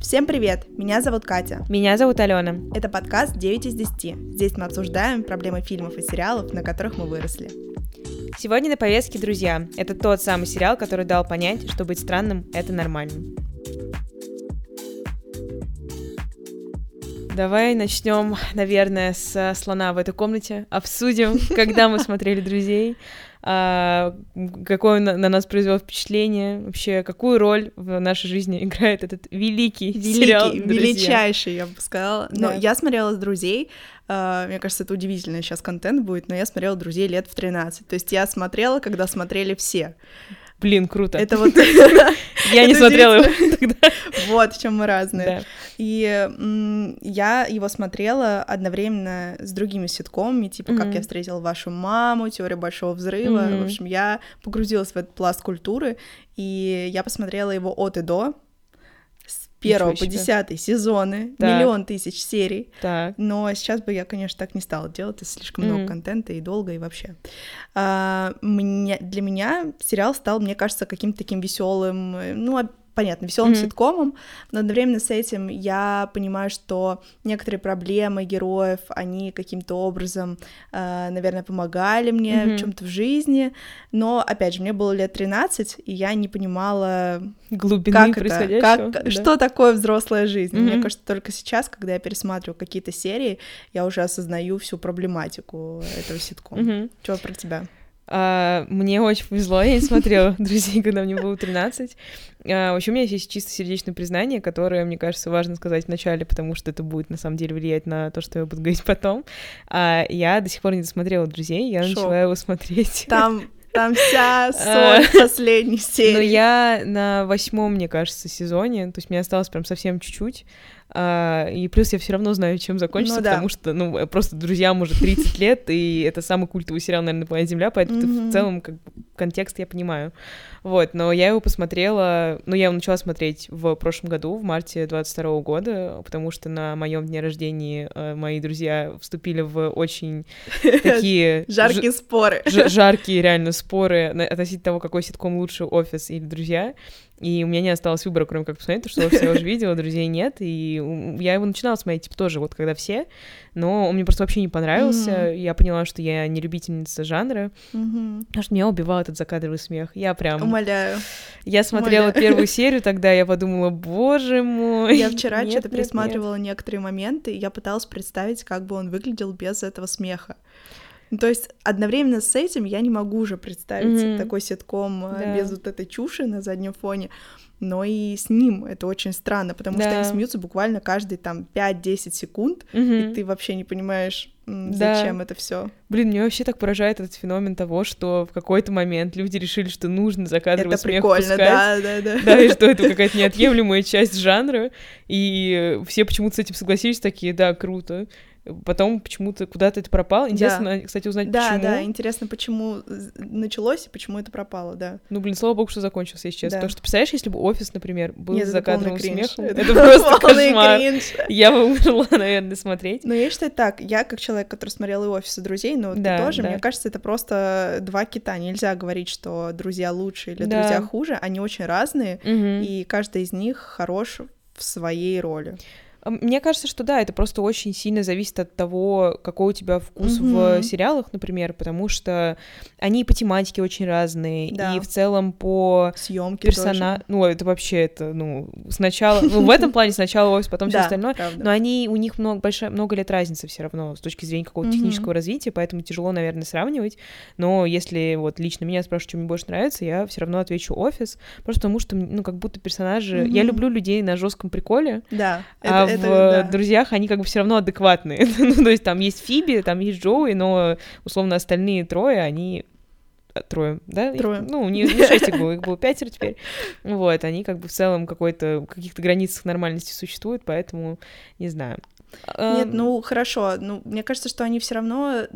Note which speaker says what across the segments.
Speaker 1: Всем привет! Меня зовут Катя.
Speaker 2: Меня зовут Алена.
Speaker 1: Это подкаст 9 из 10. Здесь мы обсуждаем проблемы фильмов и сериалов, на которых мы выросли.
Speaker 2: Сегодня на повестке «Друзья». Это тот самый сериал, который дал понять, что быть странным — это нормально. Давай начнем, наверное, с слона в этой комнате. Обсудим, когда мы смотрели друзей, а, какое он на нас произвел впечатление, вообще какую роль в нашей жизни играет этот великий, великий сериал
Speaker 1: «Друзья». Величайший, я бы сказала. Но да. я смотрела с друзей, Uh, мне кажется, это удивительно сейчас контент будет, но я смотрела «Друзей» лет в 13. То есть я смотрела, когда смотрели все.
Speaker 2: Блин, круто.
Speaker 1: Это вот...
Speaker 2: Я не смотрела его тогда.
Speaker 1: Вот в чем мы разные. И я его смотрела одновременно с другими ситкомами, типа «Как я встретила вашу маму», «Теория большого взрыва». В общем, я погрузилась в этот пласт культуры, и я посмотрела его от и до, первого по десятый сезоны, так. миллион тысяч серий. Так. Но сейчас бы я, конечно, так не стала делать, это слишком mm-hmm. много контента и долго, и вообще. А, мне, для меня сериал стал, мне кажется, каким-то таким веселым, ну, понятно, веселым mm-hmm. ситкомом, но одновременно с этим я понимаю, что некоторые проблемы героев, они каким-то образом, э, наверное, помогали мне mm-hmm. в чем-то в жизни, но, опять же, мне было лет 13, и я не понимала
Speaker 2: глубины
Speaker 1: как
Speaker 2: происходящего,
Speaker 1: это, как, да. что такое взрослая жизнь. Mm-hmm. Мне кажется, только сейчас, когда я пересматриваю какие-то серии, я уже осознаю всю проблематику этого ситкома. Mm-hmm. Что про тебя?
Speaker 2: Uh, мне очень повезло, я не смотрела «Друзей», когда мне было 13. Uh, вообще, у меня есть чисто сердечное признание, которое, мне кажется, важно сказать вначале, потому что это будет, на самом деле, влиять на то, что я буду говорить потом. Uh, я до сих пор не досмотрела «Друзей», я начала его смотреть.
Speaker 1: Там там вся соль последней серии.
Speaker 2: Ну, я на восьмом, мне кажется, сезоне, то есть мне осталось прям совсем чуть-чуть. А, и плюс я все равно знаю, чем закончится, ну, да. потому что, ну, просто друзьям уже 30 лет, и это самый культовый сериал, наверное, на планете Земля, поэтому mm-hmm. в целом как бы, контекст я понимаю. Вот, но я его посмотрела, ну, я его начала смотреть в прошлом году, в марте 22 года, потому что на моем дне рождения э, мои друзья вступили в очень такие...
Speaker 1: Жаркие споры.
Speaker 2: Жаркие, реально, споры относительно того, какой ситком лучше, «Офис» или «Друзья». И у меня не осталось выбора, кроме как посмотреть, потому что я уже видела, друзей нет, и я его начинала смотреть, типа, тоже вот когда все, но он мне просто вообще не понравился, mm-hmm. я поняла, что я не любительница жанра, mm-hmm. потому что меня убивал этот закадровый смех, я прям...
Speaker 1: Умоляю.
Speaker 2: Я смотрела Умоляю. первую серию тогда, я подумала, боже мой.
Speaker 1: Я вчера что-то пересматривала нет. некоторые моменты, и я пыталась представить, как бы он выглядел без этого смеха. Ну, то есть одновременно с этим я не могу уже представить mm-hmm. такой ситком э, да. без вот этой чуши на заднем фоне, но и с ним это очень странно, потому да. что они смеются буквально каждые там 5-10 секунд, mm-hmm. и ты вообще не понимаешь, зачем да. это все.
Speaker 2: Блин, меня вообще так поражает этот феномен того, что в какой-то момент люди решили, что нужно закадровый
Speaker 1: это
Speaker 2: смех
Speaker 1: прикольно,
Speaker 2: пускать.
Speaker 1: да, да, да.
Speaker 2: Да, и что это какая-то неотъемлемая часть жанра, и все почему-то с этим согласились, такие, да, круто потом почему-то куда-то это пропало. Интересно, да. кстати, узнать,
Speaker 1: да,
Speaker 2: почему.
Speaker 1: Да, да, интересно, почему началось и почему это пропало, да.
Speaker 2: Ну, блин, слава богу, что закончился, если честно. Да. Потому что, представляешь, если бы офис, например, был
Speaker 1: Нет,
Speaker 2: за кадровым
Speaker 1: смехом,
Speaker 2: это, это просто кошмар. Кринж. Я бы умерла, наверное, смотреть.
Speaker 1: Но я считаю так, я как человек, который смотрел и офис, и друзей, но да, ты тоже, да. мне кажется, это просто два кита. Нельзя говорить, что друзья лучше или да. друзья хуже. Они очень разные, угу. и каждый из них хорош в своей роли.
Speaker 2: Мне кажется, что да, это просто очень сильно зависит от того, какой у тебя вкус mm-hmm. в сериалах, например, потому что они по тематике очень разные, да. и в целом по
Speaker 1: съемке
Speaker 2: персона... Ну, это вообще, это, ну, сначала... Ну, в этом плане сначала офис, потом все остальное, но они, у них много, большая, много лет разницы все равно с точки зрения какого-то технического развития, поэтому тяжело, наверное, сравнивать, но если вот лично меня спрашивают, что мне больше нравится, я все равно отвечу офис, просто потому что, ну, как будто персонажи... Я люблю людей на жестком приколе,
Speaker 1: да,
Speaker 2: а это, в да. друзьях они как бы все равно адекватные. ну, то есть там есть Фиби, там есть Джоуи, но условно остальные трое, они а, трое, да?
Speaker 1: Трое.
Speaker 2: Ну, не, не шесть их было, их было пятеро теперь. Вот, они как бы в целом какой-то, каких-то границах нормальности существуют, поэтому не знаю.
Speaker 1: Нет, ну хорошо, ну мне кажется, что они все равно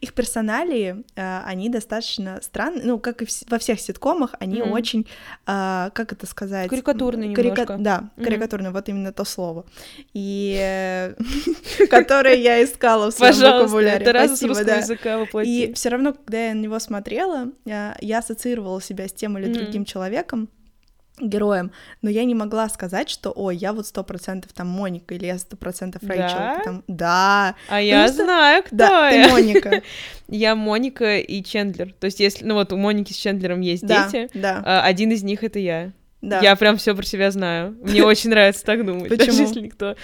Speaker 1: их персонали, а, они достаточно странные, ну как и во всех ситкомах, они mm-hmm. очень, а, как это сказать,
Speaker 2: карикатурные Карика... немножко.
Speaker 1: Да, карикатурные, mm-hmm. вот именно то слово, и которое я искала в своем вокабуляре.
Speaker 2: Это раз русского языка воплоти.
Speaker 1: И все равно, когда я на него смотрела, я ассоциировала себя с тем или другим человеком героем, но я не могла сказать, что, ой, я вот сто процентов там Моника или я сто процентов Рэйчел. Да? Потому... да.
Speaker 2: А я что... знаю, кто
Speaker 1: да,
Speaker 2: я.
Speaker 1: ты Моника.
Speaker 2: я Моника и Чендлер. То есть, если, ну вот у Моники с Чендлером есть да, дети,
Speaker 1: да.
Speaker 2: А, один из них это я. Да. Я прям все про себя знаю. Мне очень нравится так думать, Почему? даже если никто.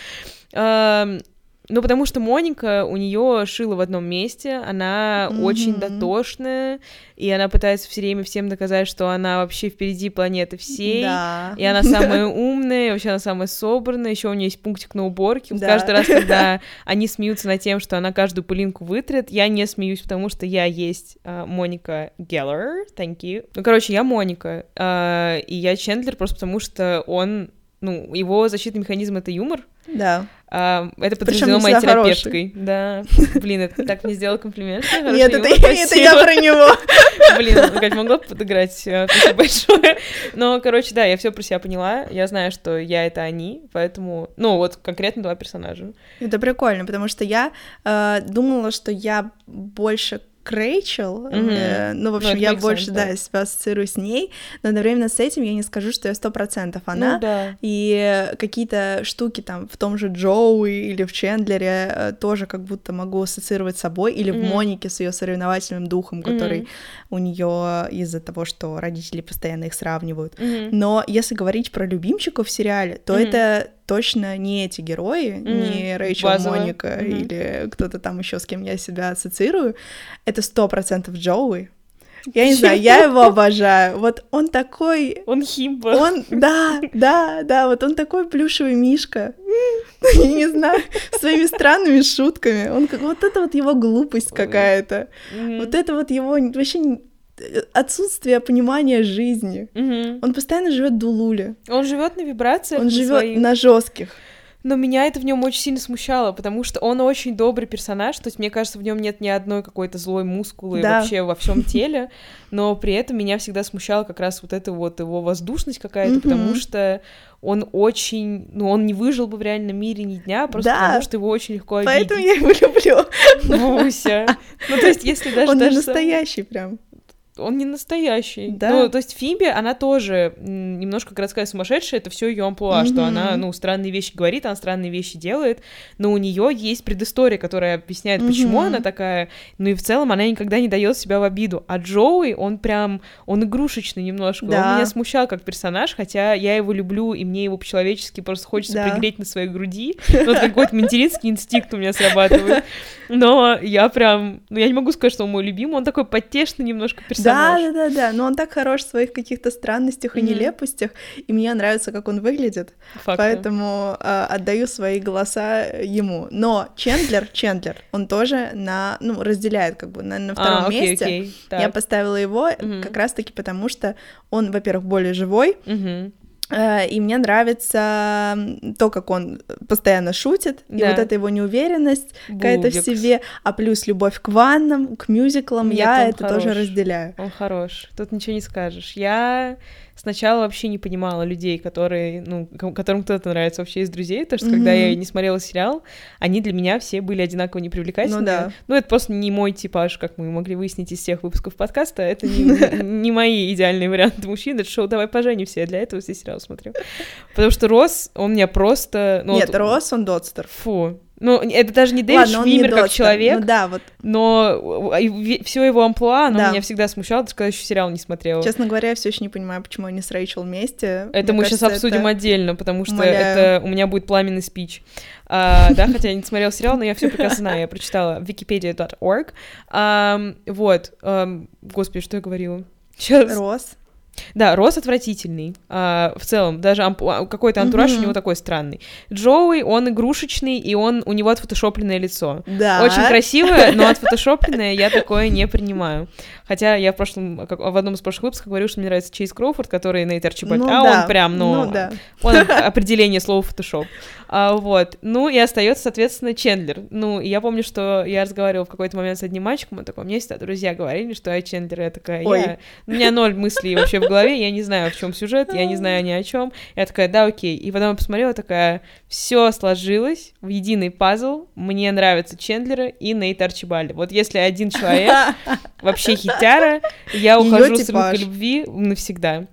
Speaker 2: Ну, потому что Моника, у нее шила в одном месте, она mm-hmm. очень дотошная, и она пытается все время всем доказать, что она вообще впереди планеты всей,
Speaker 1: да.
Speaker 2: и она самая умная, и вообще она самая собранная, еще у нее есть пунктик на уборке. Да. Каждый раз, когда они смеются над тем, что она каждую пылинку вытрет, я не смеюсь, потому что я есть uh, Моника Геллер, thank you. Ну, короче, я Моника, uh, и я Чендлер просто потому, что он, ну, его защитный механизм — это юмор,
Speaker 1: да.
Speaker 2: А, это подтверждено моей терапевткой. Хороший. Да. Блин, это так мне сделал комплимент.
Speaker 1: Нет, это, это я про него.
Speaker 2: Блин, ну как могла подыграть. А, спасибо большое. Но, короче, да, я все про себя поняла. Я знаю, что я это они, поэтому, ну, вот конкретно два персонажа.
Speaker 1: Это прикольно, потому что я э, думала, что я больше к Рэйчел. Mm-hmm. Э, ну, в общем, ну, я больше, sense, да, да, себя ассоциирую с ней, но одновременно с этим я не скажу, что я сто процентов она.
Speaker 2: Ну, да.
Speaker 1: И какие-то штуки там в том же Джоуи или в Чендлере э, тоже как будто могу ассоциировать с собой, или mm-hmm. в Монике с ее соревновательным духом, который mm-hmm. у нее из-за того, что родители постоянно их сравнивают.
Speaker 2: Mm-hmm.
Speaker 1: Но если говорить про любимчиков в сериале, то mm-hmm. это точно не эти герои, mm-hmm. не Рэйчел Базово. Моника mm-hmm. или кто-то там еще, с кем я себя ассоциирую. Это сто процентов Джоуи. Я не знаю, я его обожаю. Вот он такой...
Speaker 2: Он химба.
Speaker 1: Он, да, да, да, вот он такой плюшевый мишка. Я не знаю, своими странными шутками. Он как вот это вот его глупость какая-то. Вот это вот его вообще отсутствие понимания жизни.
Speaker 2: Угу.
Speaker 1: Он постоянно живет в Дулуле.
Speaker 2: Он живет на вибрациях.
Speaker 1: Он живет на жестких.
Speaker 2: Но меня это в нем очень сильно смущало, потому что он очень добрый персонаж, то есть мне кажется, в нем нет ни одной какой-то злой мускулы да. вообще во всем теле, но при этом меня всегда смущала как раз вот эта вот его воздушность какая-то, потому что он очень, ну, он не выжил бы в реальном мире ни дня, просто да. потому что его очень легко обидеть.
Speaker 1: Поэтому я его люблю.
Speaker 2: Муся. Ну, то есть, если даже...
Speaker 1: Он
Speaker 2: даже
Speaker 1: настоящий прям
Speaker 2: он не настоящий.
Speaker 1: Да.
Speaker 2: Ну, то есть Фиби, она тоже немножко городская сумасшедшая, это все ее амплуа, mm-hmm. что она, ну, странные вещи говорит, она странные вещи делает, но у нее есть предыстория, которая объясняет, mm-hmm. почему она такая, ну и в целом она никогда не дает себя в обиду. А Джоуи, он прям, он игрушечный немножко, да. он меня смущал как персонаж, хотя я его люблю, и мне его по-человечески просто хочется да. пригреть на своей груди, ну, вот какой-то материнский инстинкт у меня срабатывает, но я прям, ну, я не могу сказать, что он мой любимый, он такой потешный немножко персонаж,
Speaker 1: персонаж. Да, да, да, да, но он так хорош в своих каких-то странностях mm-hmm. и нелепостях, и мне нравится, как он выглядит,
Speaker 2: Факты.
Speaker 1: поэтому э, отдаю свои голоса ему. Но Чендлер, Чендлер, он тоже на, ну, разделяет как бы на, на втором а, окей, месте.
Speaker 2: Окей,
Speaker 1: Я поставила его mm-hmm. как раз-таки потому, что он, во-первых, более живой,
Speaker 2: mm-hmm.
Speaker 1: Э, и мне нравится то, как он постоянно шутит, да. и вот эта его неуверенность какая-то в себе, а плюс любовь к ваннам, к мюзиклам, Нет, я это хорош. тоже разделяю.
Speaker 2: Он хорош, тут ничего не скажешь. Я сначала вообще не понимала людей, которые, ну, которым кто-то нравится вообще из друзей, потому что mm-hmm. когда я не смотрела сериал, они для меня все были одинаково непривлекательны.
Speaker 1: Ну да.
Speaker 2: Ну это просто не мой типаж, как мы могли выяснить из всех выпусков подкаста, это не, не мои идеальные варианты мужчин, это шоу «Давай поженимся», я для этого все сериалы смотрю. Потому что Рос, он меня просто...
Speaker 1: Ну, Нет, вот, Рос, он Дотстер.
Speaker 2: Фу, ну, это даже не Дэвид Ладно, Швимер как человек,
Speaker 1: ну, да, вот.
Speaker 2: но все его амплуа, оно да. меня всегда смущало, даже когда еще сериал не смотрела.
Speaker 1: Честно говоря, я все еще не понимаю, почему они с Рэйчел вместе.
Speaker 2: Это Мне мы кажется, сейчас обсудим это... отдельно, потому что Умоляю. это у меня будет пламенный спич. А, да, хотя я не смотрела сериал, но я все прекрасно знаю, я прочитала wikipedia.org. А, вот, а, господи, что я говорила?
Speaker 1: Сейчас. Рос.
Speaker 2: Да, Рос отвратительный. А, в целом, даже ампу... А, какой-то антураж mm-hmm. у него такой странный. Джоуи, он игрушечный, и он у него отфотошопленное лицо.
Speaker 1: Да.
Speaker 2: Очень красивое, но отфотошопленное я такое не принимаю. Хотя я в прошлом, как, в одном из прошлых выпусков говорю, что мне нравится Чейз Кроуфорд, который на Арчибальд. Ну, а да. он прям, ну,
Speaker 1: ну да.
Speaker 2: он определение слова фотошоп. А, вот. Ну, и остается, соответственно, Чендлер. Ну, я помню, что я разговаривала в какой-то момент с одним мальчиком, он такой, мне всегда друзья говорили, что я Чендлер, я такая, Ой. я... У меня ноль мыслей вообще в голове, я не знаю, в чем сюжет, я не знаю ни о чем. Я такая, да, окей. И потом я посмотрела, такая, все сложилось в единый пазл, мне нравятся Чендлеры и Нейт Арчибальд. Вот если один человек вообще хитяра, я ухожу с рынка любви навсегда.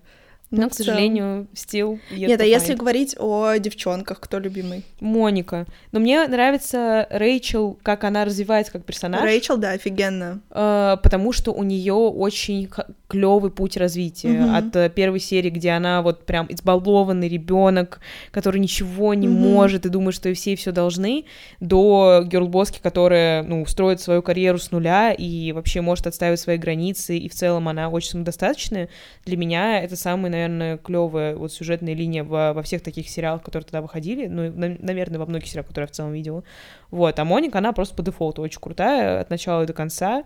Speaker 2: Но, к сожалению, still
Speaker 1: Нет, а если говорить о девчонках, кто любимый?
Speaker 2: Моника. Но мне нравится Рэйчел, как она развивается как персонаж.
Speaker 1: Рэйчел, да, офигенно.
Speaker 2: Э, потому что у нее очень клевый путь развития. Mm-hmm. От э, первой серии, где она вот прям избалованный ребенок, который ничего не mm-hmm. может и думает, что и все все должны, до герлбоски, которая, ну, строит свою карьеру с нуля и вообще может отстаивать свои границы, и в целом она очень самодостаточная. Для меня это самый, наверное, наверное, клевая вот сюжетная линия во, во всех таких сериалах, которые тогда выходили, ну, на, наверное, во многих сериалах, которые я в целом видела. Вот, а Моника, она просто по дефолту очень крутая от начала до конца.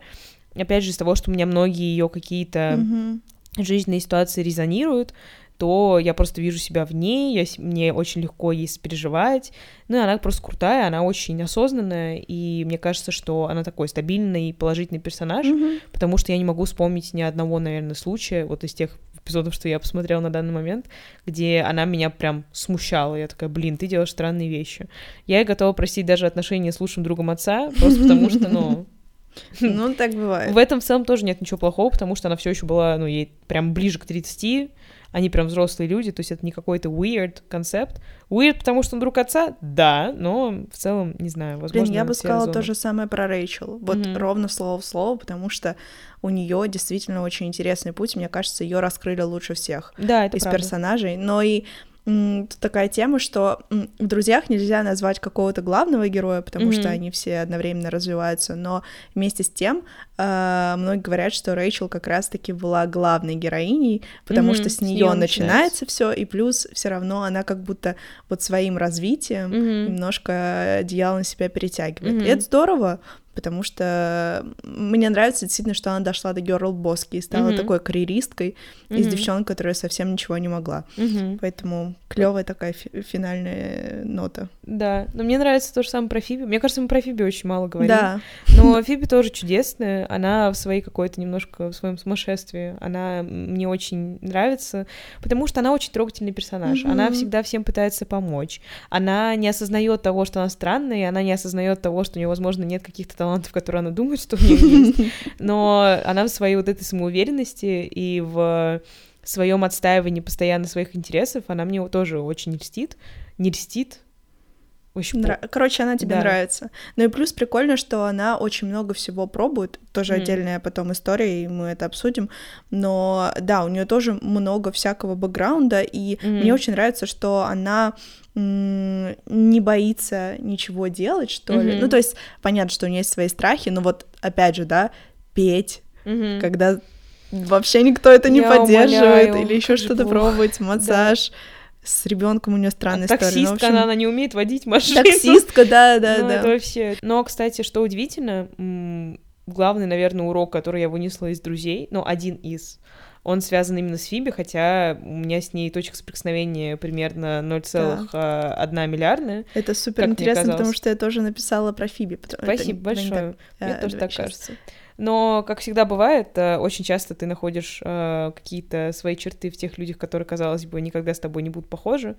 Speaker 2: Опять же, из того, что у меня многие ее какие-то mm-hmm. жизненные ситуации резонируют, то я просто вижу себя в ней, я, мне очень легко ей сопереживать. Ну, и она просто крутая, она очень осознанная, и мне кажется, что она такой стабильный и положительный персонаж, mm-hmm. потому что я не могу вспомнить ни одного, наверное, случая вот из тех эпизодов, что я посмотрела на данный момент, где она меня прям смущала. Я такая, блин, ты делаешь странные вещи. Я и готова простить даже отношения с лучшим другом отца, просто потому что, ну,
Speaker 1: ну, так бывает.
Speaker 2: В этом в целом тоже нет ничего плохого, потому что она все еще была, ну, ей прям ближе к 30, они прям взрослые люди, то есть это не какой-то weird концепт. Weird, потому что он друг отца? Да, но в целом, не знаю, возможно,
Speaker 1: Блин, я бы сказала зоны. то же самое про Рэйчел. Вот mm-hmm. ровно слово в слово, потому что у нее действительно очень интересный путь. Мне кажется, ее раскрыли лучше всех
Speaker 2: да, это
Speaker 1: из
Speaker 2: правда.
Speaker 1: персонажей. Но и такая тема, что в «Друзьях» нельзя назвать какого-то главного героя, потому mm-hmm. что они все одновременно развиваются, но вместе с тем э, многие говорят, что Рэйчел как раз-таки была главной героиней, потому mm-hmm. что с нее начинается все, и плюс все равно она как будто вот своим развитием mm-hmm. немножко одеяло на себя перетягивает. Mm-hmm. И это здорово, потому что мне нравится действительно, что она дошла до Girl Боски и стала mm-hmm. такой карьеристкой mm-hmm. из девчонок, которая совсем ничего не могла. Mm-hmm. Поэтому клевая такая фи- финальная нота.
Speaker 2: Да, но мне нравится то же самое про Фиби. Мне кажется, мы про Фиби очень мало говорим.
Speaker 1: Да.
Speaker 2: Но Фиби тоже чудесная. Она в своей какой-то немножко в своем сумасшествии. Она мне очень нравится, потому что она очень трогательный персонаж. Mm-hmm. Она всегда всем пытается помочь. Она не осознает того, что она странная, и она не осознает того, что у нее, возможно, нет каких-то талантов, которые она думает, что у нее есть, но она в своей вот этой самоуверенности и в своем отстаивании постоянно своих интересов, она мне тоже очень льстит. Не льстит,
Speaker 1: очень Нра... Короче, она тебе да. нравится. Ну и плюс прикольно, что она очень много всего пробует. Тоже mm. отдельная потом история, и мы это обсудим. Но да, у нее тоже много всякого бэкграунда, и mm. мне очень нравится, что она не боится ничего делать, что mm-hmm. ли. Ну, то есть, понятно, что у нее есть свои страхи, но вот, опять же, да, петь, mm-hmm. когда вообще никто это не Я поддерживает, умоляю, или еще что-то пробовать, массаж. Да. С ребенком у нее странная а история.
Speaker 2: Таксистка,
Speaker 1: общем...
Speaker 2: она, она не умеет водить машину.
Speaker 1: Таксистка, да, да,
Speaker 2: ну,
Speaker 1: да.
Speaker 2: Это вообще. Но, кстати, что удивительно, главный, наверное, урок, который я вынесла из друзей, ну, один из, он связан именно с Фиби, хотя у меня с ней точка соприкосновения примерно 0,1 да. миллиардная.
Speaker 1: Это супер интересно, потому что я тоже написала про Фиби.
Speaker 2: Спасибо это, большое. Мне а, тоже так сейчас. кажется. Но, как всегда бывает, э, очень часто ты находишь э, какие-то свои черты в тех людях, которые, казалось бы, никогда с тобой не будут похожи.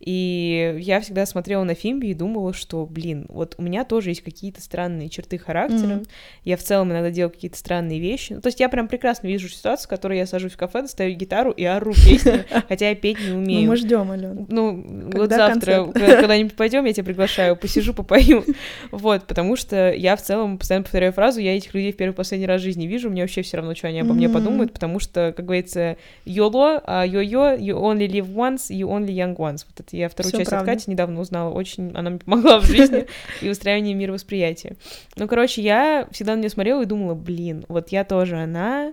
Speaker 2: И я всегда смотрела на Фимби и думала, что, блин, вот у меня тоже есть какие-то странные черты характера. Mm-hmm. Я в целом иногда делаю какие-то странные вещи. То есть я прям прекрасно вижу ситуацию, в которой я сажусь в кафе, достаю гитару и ору песни, хотя я петь не умею.
Speaker 1: Ну, мы ждем, Ален.
Speaker 2: Ну, вот завтра, когда-нибудь пойдем, я тебя приглашаю, посижу, попою. Вот, потому что я в целом постоянно повторяю фразу, я этих людей в первый последний раз в жизни вижу, мне вообще все равно, что они обо mm-hmm. мне подумают, потому что, как говорится, YOLO, uh, yo-yo, you only live once, you only young once. Вот это я вторую Всё часть правда. от Кати недавно узнала, очень она мне помогла в жизни и устраивании мировосприятия. Ну, короче, я всегда на нее смотрела и думала, блин, вот я тоже она,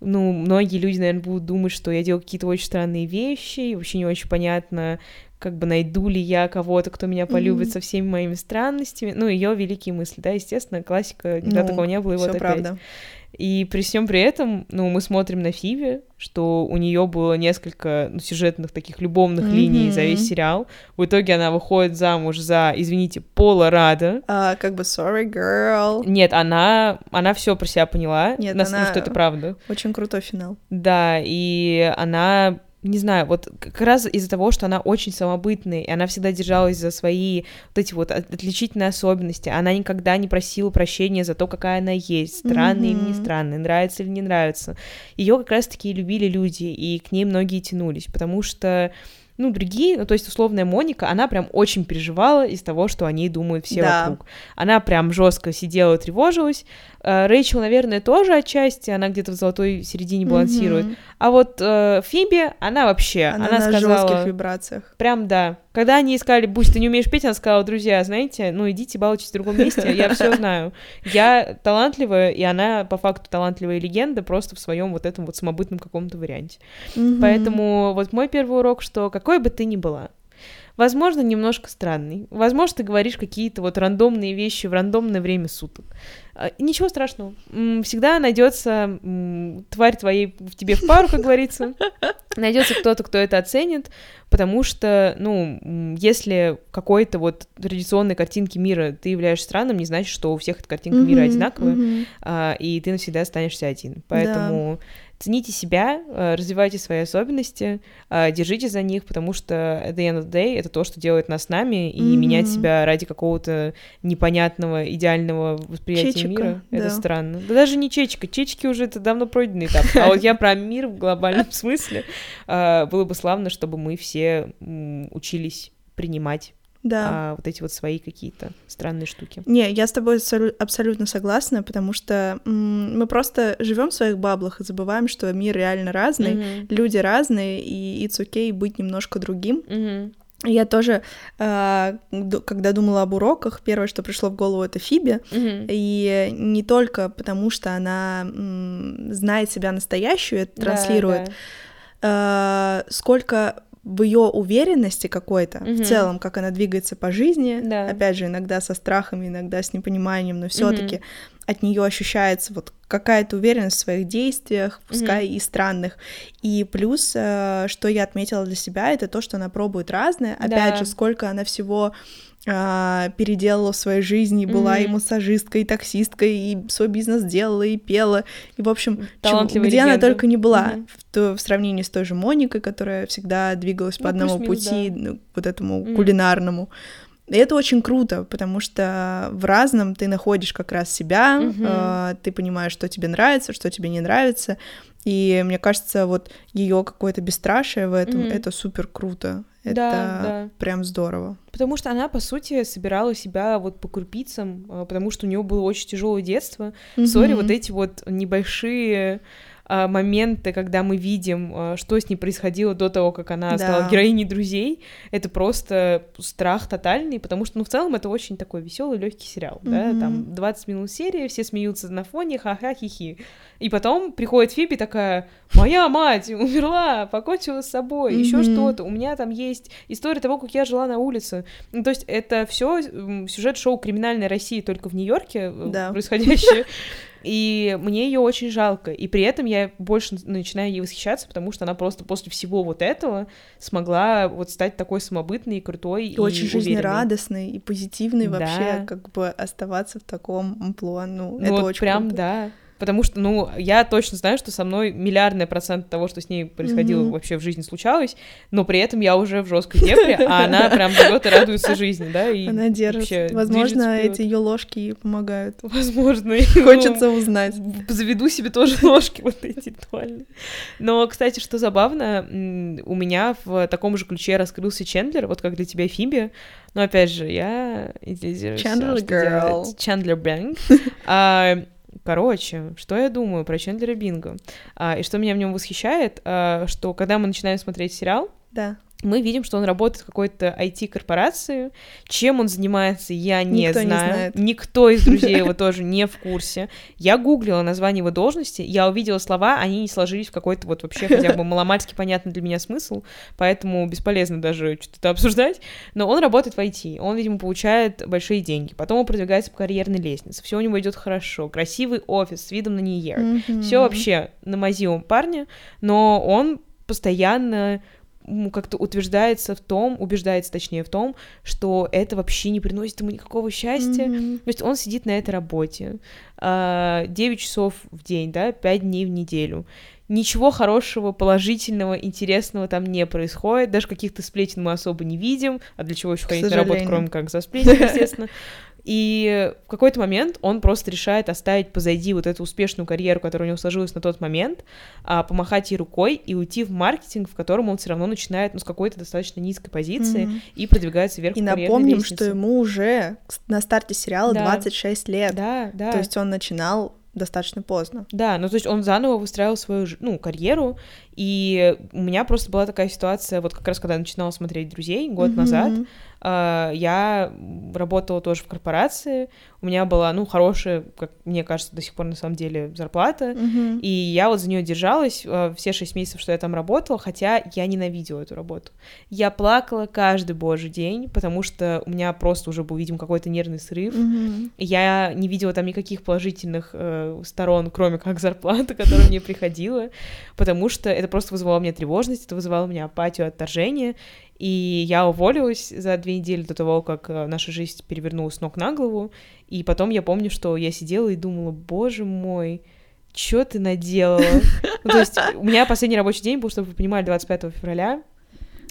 Speaker 2: ну, многие люди, наверное, будут думать, что я делаю какие-то очень странные вещи, и вообще не очень понятно, как бы найду ли я кого-то, кто меня полюбит mm-hmm. со всеми моими странностями. Ну, ее великие мысли, да, естественно, классика, никогда ну, такого не было, и вот опять. Правда. И при всем при этом, ну, мы смотрим на Фиби, что у нее было несколько ну, сюжетных таких любовных mm-hmm. линий за весь сериал. В итоге она выходит замуж за, извините, Пола Рада.
Speaker 1: Uh, как бы sorry, girl.
Speaker 2: Нет, она, она все про себя поняла.
Speaker 1: Нет,
Speaker 2: нас, она... Ну, что это правда.
Speaker 1: Очень крутой финал.
Speaker 2: Да, и она не знаю, вот как раз из-за того, что она очень самобытная, и она всегда держалась за свои вот эти вот отличительные особенности, она никогда не просила прощения за то, какая она есть, странная mm-hmm. или не странная, нравится или не нравится. Ее как раз-таки любили люди, и к ней многие тянулись, потому что ну, другие, ну, то есть условная Моника, она прям очень переживала из того, что они думают все да. вокруг. Она прям жестко сидела, тревожилась. Э, Рэйчел, наверное, тоже отчасти, она где-то в золотой середине балансирует. Mm-hmm. А вот э, Фиби, она вообще, она, она на сказала... жестких
Speaker 1: вибрациях.
Speaker 2: Прям, да. Когда они искали, Бусь, ты не умеешь петь, она сказала, друзья, знаете, ну, идите балуйтесь в другом месте, я все знаю. Я талантливая, и она, по факту, талантливая легенда, просто в своем вот этом вот самобытном каком-то варианте. Mm-hmm. Поэтому вот мой первый урок, что какой бы ты ни была, возможно, немножко странный. Возможно, ты говоришь какие-то вот рандомные вещи в рандомное время суток. А, ничего страшного. Всегда найдется тварь твоей в тебе в пару, как говорится. Найдется кто-то, кто это оценит, потому что, ну, если какой-то вот традиционной картинки мира ты являешься странным, не значит, что у всех эта картинка мира одинаковая, и ты навсегда останешься один. Поэтому цените себя, э, развивайте свои особенности, э, держите за них, потому что at the end of the day это то, что делает нас нами, и mm-hmm. менять себя ради какого-то непонятного, идеального восприятия Чечика, мира, да. это странно. Да даже не чечка, чечки уже это давно пройденный этап, а вот я про мир в глобальном смысле. Э, было бы славно, чтобы мы все учились принимать да. а вот эти вот свои какие-то странные штуки.
Speaker 1: Не, я с тобой абсолютно согласна, потому что мы просто живем в своих баблах и забываем, что мир реально разный, mm-hmm. люди разные, и it's okay быть немножко другим. Mm-hmm. Я тоже, а, когда думала об уроках, первое, что пришло в голову, это Фиби. Mm-hmm. И не только потому, что она знает себя настоящую, это транслирует, да, да. сколько в ее уверенности какой-то, угу. в целом, как она двигается по жизни, да. опять же, иногда со страхами, иногда с непониманием, но все-таки угу. от нее ощущается вот какая-то уверенность в своих действиях, пускай угу. и странных. И плюс, э, что я отметила для себя, это то, что она пробует разное. Опять да. же, сколько она всего а, переделала в своей жизни, была mm-hmm. и массажисткой, и таксисткой, и свой бизнес делала, и пела, и, в общем, чем, где легенда. она только не была, mm-hmm. в, то, в сравнении с той же Моникой, которая всегда двигалась ну, по одному пути, да. ну, вот этому mm-hmm. кулинарному. И это очень круто, потому что в разном ты находишь как раз себя, mm-hmm. э, ты понимаешь, что тебе нравится, что тебе не нравится, и мне кажется, вот ее какое-то бесстрашие в этом, mm-hmm. это супер круто. Это да, да. прям здорово.
Speaker 2: Потому что она, по сути, собирала себя вот по крупицам, а, потому что у нее было очень тяжелое детство. Сори, mm-hmm. вот эти вот небольшие моменты, когда мы видим, а, что с ней происходило до того, как она да. стала героиней друзей, это просто страх тотальный, потому что, ну, в целом, это очень такой веселый, легкий сериал, mm-hmm. да, там 20 минут серии, все смеются на фоне, ха-ха, хихи. И потом приходит Фиби такая, моя мать умерла, покончила с собой, mm-hmm. еще что-то. У меня там есть история того, как я жила на улице. Ну, то есть это все сюжет шоу «Криминальная Россия» только в Нью-Йорке э, да. происходящее. И мне ее очень жалко. И при этом я больше начинаю ей восхищаться, потому что она просто после всего вот этого смогла вот стать такой самобытной и крутой. И, и
Speaker 1: очень жизнерадостной и позитивной да. вообще, как бы оставаться в таком амплуа. Ну, ну это вот очень
Speaker 2: прям,
Speaker 1: круто.
Speaker 2: да потому что, ну, я точно знаю, что со мной миллиардный процент того, что с ней происходило mm-hmm. вообще в жизни случалось, но при этом я уже в жесткой депре, а она прям живет и радуется жизни, да, и
Speaker 1: Она держит. Возможно, эти ее ложки помогают.
Speaker 2: Возможно.
Speaker 1: Хочется узнать.
Speaker 2: Заведу себе тоже ложки вот эти ритуальные. Но, кстати, что забавно, у меня в таком же ключе раскрылся Чендлер, вот как для тебя Фиби, но опять же, я идеализирую Чендлер Girl. Чендлер Бэнк. Короче, что я думаю про Чендлера Бинга? А, и что меня в нем восхищает, а, что когда мы начинаем смотреть сериал,
Speaker 1: да
Speaker 2: мы видим, что он работает в какой-то IT-корпорации. Чем он занимается, я не Никто знаю. Не знает. Никто из друзей его тоже не в курсе. Я гуглила название его должности, я увидела слова, они не сложились в какой-то вот вообще хотя бы маломальски понятный для меня смысл, поэтому бесполезно даже что-то обсуждать. Но он работает в IT, он, видимо, получает большие деньги. Потом он продвигается по карьерной лестнице, все у него идет хорошо, красивый офис с видом на Нью-Йорк. Mm-hmm. Все вообще на мазивом парня, но он постоянно как-то утверждается в том, убеждается точнее в том, что это вообще не приносит ему никакого счастья. Mm-hmm. То есть он сидит на этой работе 9 а, часов в день, да, 5 дней в неделю ничего хорошего, положительного, интересного там не происходит, даже каких-то сплетен мы особо не видим, а для чего еще ходить на работу, кроме как за сплетен, естественно. И в какой-то момент он просто решает оставить позади вот эту успешную карьеру, которая у него сложилась на тот момент, а, помахать ей рукой и уйти в маркетинг, в котором он все равно начинает ну, с какой-то достаточно низкой позиции mm-hmm. и продвигается вверх
Speaker 1: И напомним, лестнице. что ему уже на старте сериала да. 26 лет.
Speaker 2: Да, да.
Speaker 1: То есть он начинал достаточно поздно.
Speaker 2: Да, ну то есть он заново выстраивал свою ну, карьеру, и у меня просто была такая ситуация, вот как раз когда я начинала смотреть «Друзей» год mm-hmm. назад, я работала тоже в корпорации, у меня была, ну, хорошая, как мне кажется, до сих пор на самом деле зарплата,
Speaker 1: mm-hmm.
Speaker 2: и я вот за нее держалась а, все шесть месяцев, что я там работала, хотя я ненавидела эту работу. Я плакала каждый божий день, потому что у меня просто уже был, видимо, какой-то нервный срыв,
Speaker 1: mm-hmm.
Speaker 2: я не видела там никаких положительных э, сторон, кроме как зарплаты, которая мне приходила, потому что это просто вызывало мне тревожность, это вызывало мне апатию, отторжение, и я уволилась за две недели до того, как э, наша жизнь перевернулась с ног на голову. И потом я помню, что я сидела и думала, боже мой, что ты наделала? Ну, то есть у меня последний рабочий день был, чтобы вы понимали, 25 февраля.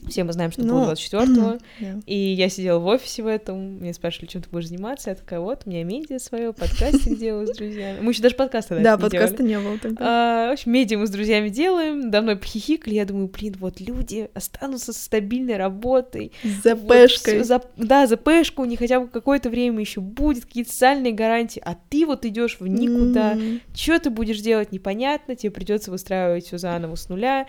Speaker 2: Все мы знаем, что ну, было 24-го. Yeah. И я сидела в офисе в этом, мне спрашивали, чем ты будешь заниматься. Я такая, вот, у меня медиа свое, подкастик делаю с друзьями. Мы еще даже подкаста
Speaker 1: Да, подкаста не было
Speaker 2: тогда. А, в общем, медиа мы с друзьями делаем, давно похихикали. Я думаю, блин, вот люди останутся со стабильной работой.
Speaker 1: За пешкой.
Speaker 2: Да, за пешку, у них хотя бы какое-то время еще будет, какие-то социальные гарантии, а ты вот идешь в никуда. Что ты будешь делать, непонятно, тебе придется выстраивать все заново с нуля.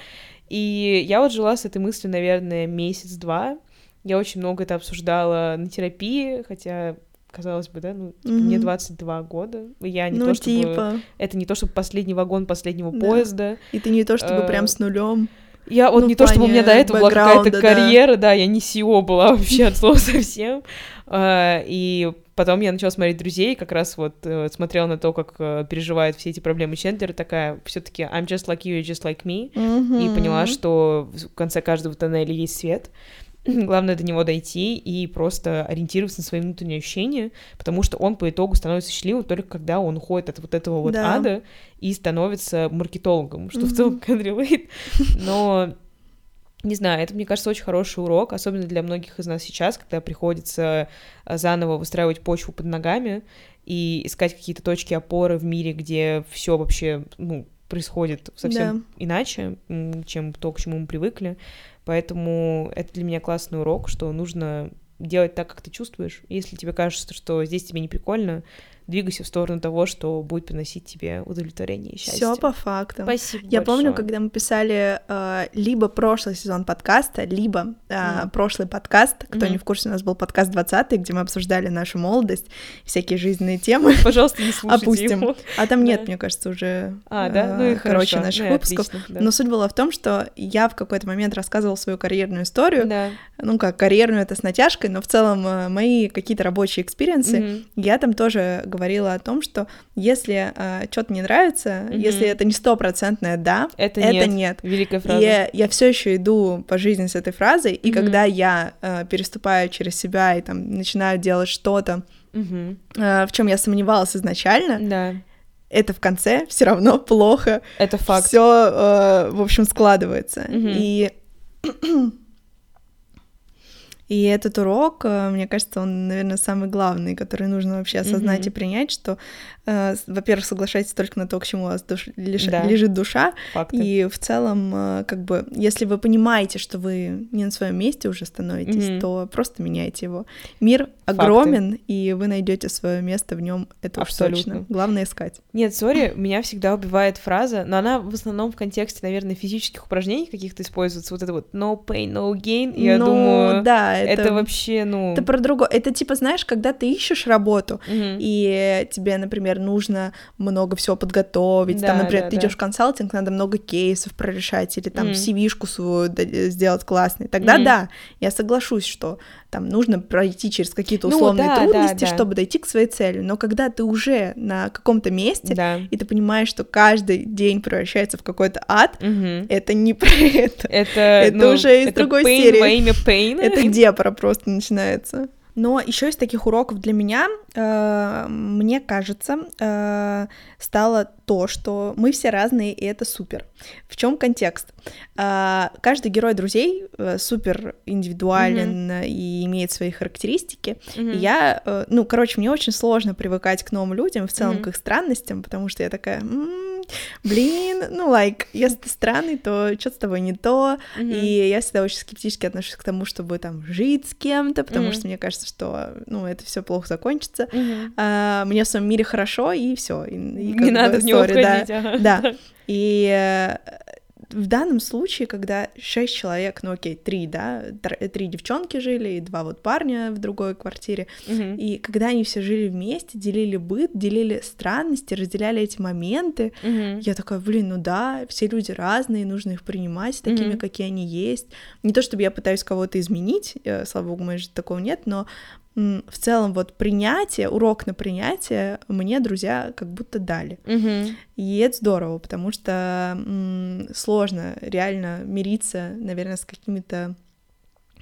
Speaker 2: И я вот жила с этой мыслью, наверное, месяц-два. Я очень много это обсуждала на терапии, хотя казалось бы, да, ну, типа, mm-hmm. мне 22 года, я не ну, то чтобы... Типа... Это не то, чтобы последний вагон последнего да. поезда.
Speaker 1: И ты не то, чтобы прям с нулем.
Speaker 2: Я вот ну, не то, чтобы у меня до этого была какая-то карьера, да. да, я не SEO была вообще от слова совсем. А, и потом я начала смотреть друзей, как раз вот э, смотрела на то, как э, переживают все эти проблемы Чендлер, такая все-таки I'm just like you, you're just like me,
Speaker 1: mm-hmm.
Speaker 2: и поняла, что в конце каждого тоннеля есть свет. Главное до него дойти и просто ориентироваться на свои внутренние ощущения, потому что он по итогу становится счастливым только когда он уходит от вот этого вот да. ада и становится маркетологом, что mm-hmm. в целом can relate. Но не знаю, это, мне кажется, очень хороший урок, особенно для многих из нас сейчас, когда приходится э, заново выстраивать почву под ногами и искать какие-то точки опоры в мире, где все вообще, ну, происходит совсем да. иначе, чем то, к чему мы привыкли. Поэтому это для меня классный урок, что нужно делать так, как ты чувствуешь. Если тебе кажется, что здесь тебе не прикольно, двигайся в сторону того, что будет приносить тебе удовлетворение и счастье.
Speaker 1: Все по факту.
Speaker 2: Спасибо.
Speaker 1: Я
Speaker 2: большое.
Speaker 1: помню, когда мы писали э, либо прошлый сезон подкаста, либо э, mm. прошлый подкаст. Кто mm-hmm. не в курсе, у нас был подкаст 20 где мы обсуждали нашу молодость, всякие жизненные темы.
Speaker 2: Пожалуйста, не слушайте
Speaker 1: Опустим.
Speaker 2: Его.
Speaker 1: А там нет, мне кажется, уже.
Speaker 2: А, да? Ну и
Speaker 1: короче,
Speaker 2: хорошо.
Speaker 1: наших
Speaker 2: ну,
Speaker 1: выпусков.
Speaker 2: Отлично, да.
Speaker 1: Но суть была в том, что я в какой-то момент рассказывала свою карьерную историю.
Speaker 2: Да.
Speaker 1: Ну как, карьерную это с натяжкой, но в целом э, мои какие-то рабочие experience ы. Mm-hmm. Я там тоже говорила о том, что если э, что-то не нравится, mm-hmm. если это не стопроцентное да,
Speaker 2: это,
Speaker 1: это
Speaker 2: нет.
Speaker 1: нет.
Speaker 2: Великая фраза.
Speaker 1: И я, я все еще иду по жизни с этой фразой, и mm-hmm. когда я э, переступаю через себя и там начинаю делать что-то,
Speaker 2: mm-hmm.
Speaker 1: э, в чем я сомневалась изначально,
Speaker 2: да.
Speaker 1: это в конце все равно плохо.
Speaker 2: Это факт.
Speaker 1: Все, э, в общем, складывается.
Speaker 2: Mm-hmm.
Speaker 1: И и этот урок, э, мне кажется, он, наверное, самый главный, который нужно вообще осознать mm-hmm. и принять, что, э, во-первых, соглашайтесь только на то, к чему у вас душ... лиш... да. лежит душа,
Speaker 2: Факты.
Speaker 1: и в целом, э, как бы, если вы понимаете, что вы не на своем месте уже становитесь, mm-hmm. то просто меняйте его. Мир огромен, Факты. и вы найдете свое место в нем, это Абсолютно. уж точно. Главное искать.
Speaker 2: Нет, сори, меня всегда убивает фраза, но она в основном в контексте, наверное, физических упражнений каких-то используется, вот это вот no pain, no gain, я
Speaker 1: ну,
Speaker 2: думаю...
Speaker 1: да,
Speaker 2: это... это вообще, ну...
Speaker 1: Это про другое. Это типа, знаешь, когда ты ищешь работу,
Speaker 2: угу.
Speaker 1: и тебе, например, нужно много всего подготовить, да, там, например, да, ты да. идешь в консалтинг, надо много кейсов прорешать, или там угу. CV-шку свою сделать классной, тогда угу. да, я соглашусь, что там нужно пройти через какие-то ну условные ну, да, трудности, да, да. чтобы дойти к своей цели. Но когда ты уже на каком-то месте,
Speaker 2: да.
Speaker 1: и ты понимаешь, что каждый день превращается в какой-то ад,
Speaker 2: угу.
Speaker 1: это не про это.
Speaker 2: Это,
Speaker 1: это
Speaker 2: ну,
Speaker 1: уже из
Speaker 2: это
Speaker 1: другой
Speaker 2: pain
Speaker 1: серии.
Speaker 2: во имя pain.
Speaker 1: Это депра просто начинается. Но еще из таких уроков для меня, э, мне кажется, э, стало то, что мы все разные, и это супер. В чем контекст? Э, каждый герой друзей э, супер индивидуален mm-hmm. и имеет свои характеристики. Mm-hmm. И я, э, ну, короче, мне очень сложно привыкать к новым людям, в целом mm-hmm. к их странностям, потому что я такая... М-м, блин, ну, like, если ты странный, то что-то с тобой не то, mm-hmm. и я всегда очень скептически отношусь к тому, чтобы там жить с кем-то, потому mm-hmm. что мне кажется, что, ну, это все плохо закончится, mm-hmm. а, мне в своем мире хорошо, и все, и, и
Speaker 2: не надо в него входить,
Speaker 1: да, ага. да, и э, в данном случае, когда шесть человек, ну окей, три, да, три девчонки жили и два вот парня в другой квартире, mm-hmm. и когда они все жили вместе, делили быт, делили странности, разделяли эти моменты, mm-hmm. я такая, блин, ну да, все люди разные, нужно их принимать такими, mm-hmm. какие они есть. Не то чтобы я пытаюсь кого-то изменить, э, слава богу, моей жизни такого нет, но в целом вот принятие, урок на принятие мне друзья как будто дали.
Speaker 2: Угу.
Speaker 1: И это здорово, потому что м, сложно реально мириться, наверное, с какими-то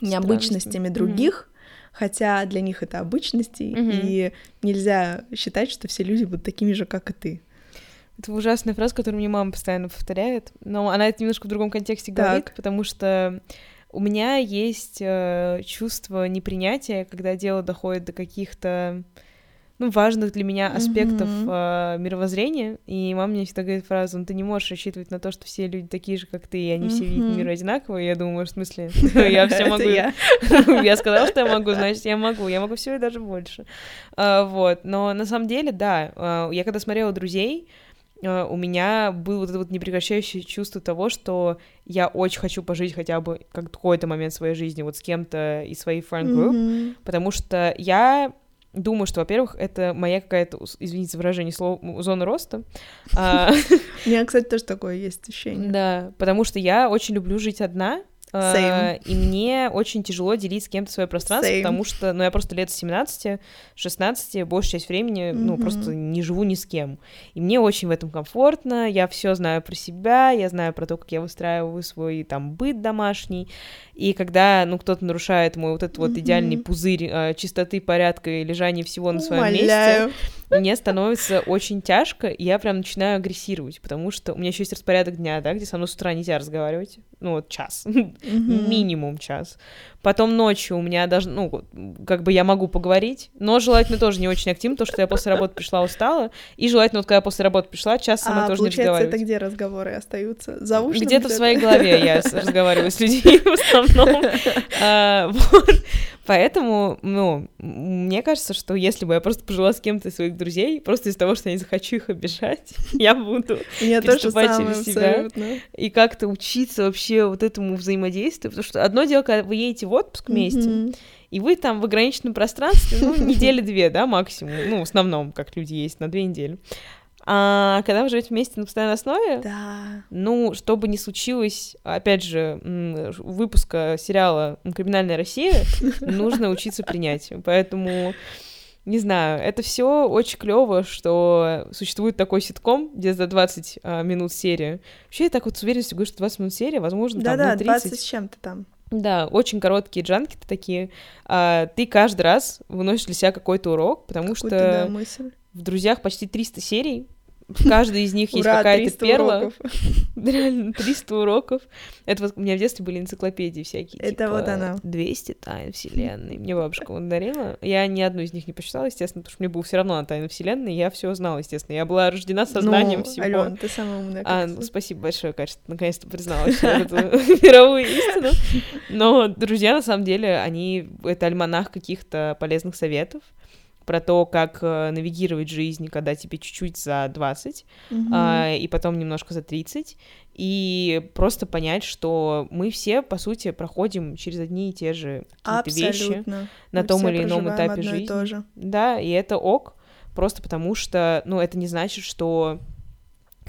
Speaker 1: необычностями других, угу. хотя для них это обычности, угу. и нельзя считать, что все люди будут такими же, как и ты.
Speaker 2: Это ужасная фраза, которую мне мама постоянно повторяет, но она это немножко в другом контексте так. говорит, потому что у меня есть э, чувство непринятия, когда дело доходит до каких-то ну, важных для меня аспектов mm-hmm. э, мировоззрения. И мама мне всегда говорит фразу, ну, ты не можешь рассчитывать на то, что все люди такие же, как ты, и они mm-hmm. все видят мир одинаково. И я думаю, в смысле, я все могу. Я сказала, что я могу, значит, я могу. Я могу все и даже больше. А, вот. Но на самом деле, да, а, я когда смотрела «Друзей», у меня было вот это вот непрекращающее чувство того, что я очень хочу пожить хотя бы какой-то момент своей жизни вот с кем-то из своей group, mm-hmm. потому что я думаю, что, во-первых, это моя какая-то, извините за выражение слова, зона роста.
Speaker 1: А, у меня, кстати, тоже такое есть ощущение.
Speaker 2: Да, потому что я очень люблю жить одна, Same. И мне очень тяжело делить с кем-то свое пространство, Same. потому что, ну, я просто лет 17, 16, большую часть времени, mm-hmm. ну, просто не живу ни с кем. И мне очень в этом комфортно, я все знаю про себя, я знаю про то, как я выстраиваю свой там быт домашний. И когда, ну, кто-то нарушает мой вот этот вот mm-hmm. идеальный пузырь э, чистоты, порядка и лежания всего на своем месте, мне становится очень тяжко, и я прям начинаю агрессировать, потому что у меня еще есть распорядок дня, да, где со мной с утра нельзя разговаривать, ну, вот час, mm-hmm. минимум час. Потом ночью у меня даже, ну, как бы я могу поговорить, но желательно тоже не очень активно, потому что я после работы пришла устала, и желательно вот когда я после работы пришла, час сама а, тоже не разговаривать.
Speaker 1: это где разговоры остаются? За ушным?
Speaker 2: Где-то в своей голове я разговариваю с людьми в основном. Поэтому, ну, мне кажется, что если бы я просто пожила с кем-то из своих друзей, просто из-за того, что я не захочу их обижать, я буду переступать через себя и как-то учиться вообще вот этому взаимодействию, потому что одно дело, когда вы едете в отпуск вместе, и вы там в ограниченном пространстве, ну, недели две, да, максимум, ну, в основном, как люди есть, на две недели. А когда вы живете вместе на постоянной основе,
Speaker 1: да.
Speaker 2: ну, чтобы не случилось, опять же, выпуска сериала «Криминальная Россия», нужно учиться принятию. Поэтому не знаю, это все очень клево, что существует такой ситком, где за 20 а, минут серия. Вообще, я так вот с уверенностью говорю, что 20 минут серия, возможно,
Speaker 1: да,
Speaker 2: там
Speaker 1: да, 30. 20 с чем-то там.
Speaker 2: Да, очень короткие джанки-то такие. А, ты каждый раз выносишь для себя какой-то урок, потому что да, мысль. в «Друзьях» почти 300 серий, в каждой из них есть какая-то перла. Реально, 300 уроков. Это вот у меня в детстве были энциклопедии всякие.
Speaker 1: Это типа, вот она.
Speaker 2: 200 тайн вселенной. Мне бабушка вот дарила. Я ни одну из них не почитала, естественно, потому что мне было все равно на тайну вселенной. Я все знала, естественно. Я была рождена сознанием ну, всего.
Speaker 1: Ален, ты самая умная.
Speaker 2: А, ну, спасибо большое, кажется, наконец-то призналась эту мировую истину. Но друзья, на самом деле, они... Это альманах каких-то полезных советов про то, как э, навигировать жизнь, когда тебе чуть-чуть за 20, mm-hmm. а, и потом немножко за 30, и просто понять, что мы все, по сути, проходим через одни и те же какие-то вещи на мы том или ином этапе жизни. Да, и это ок, просто потому что, ну, это не значит, что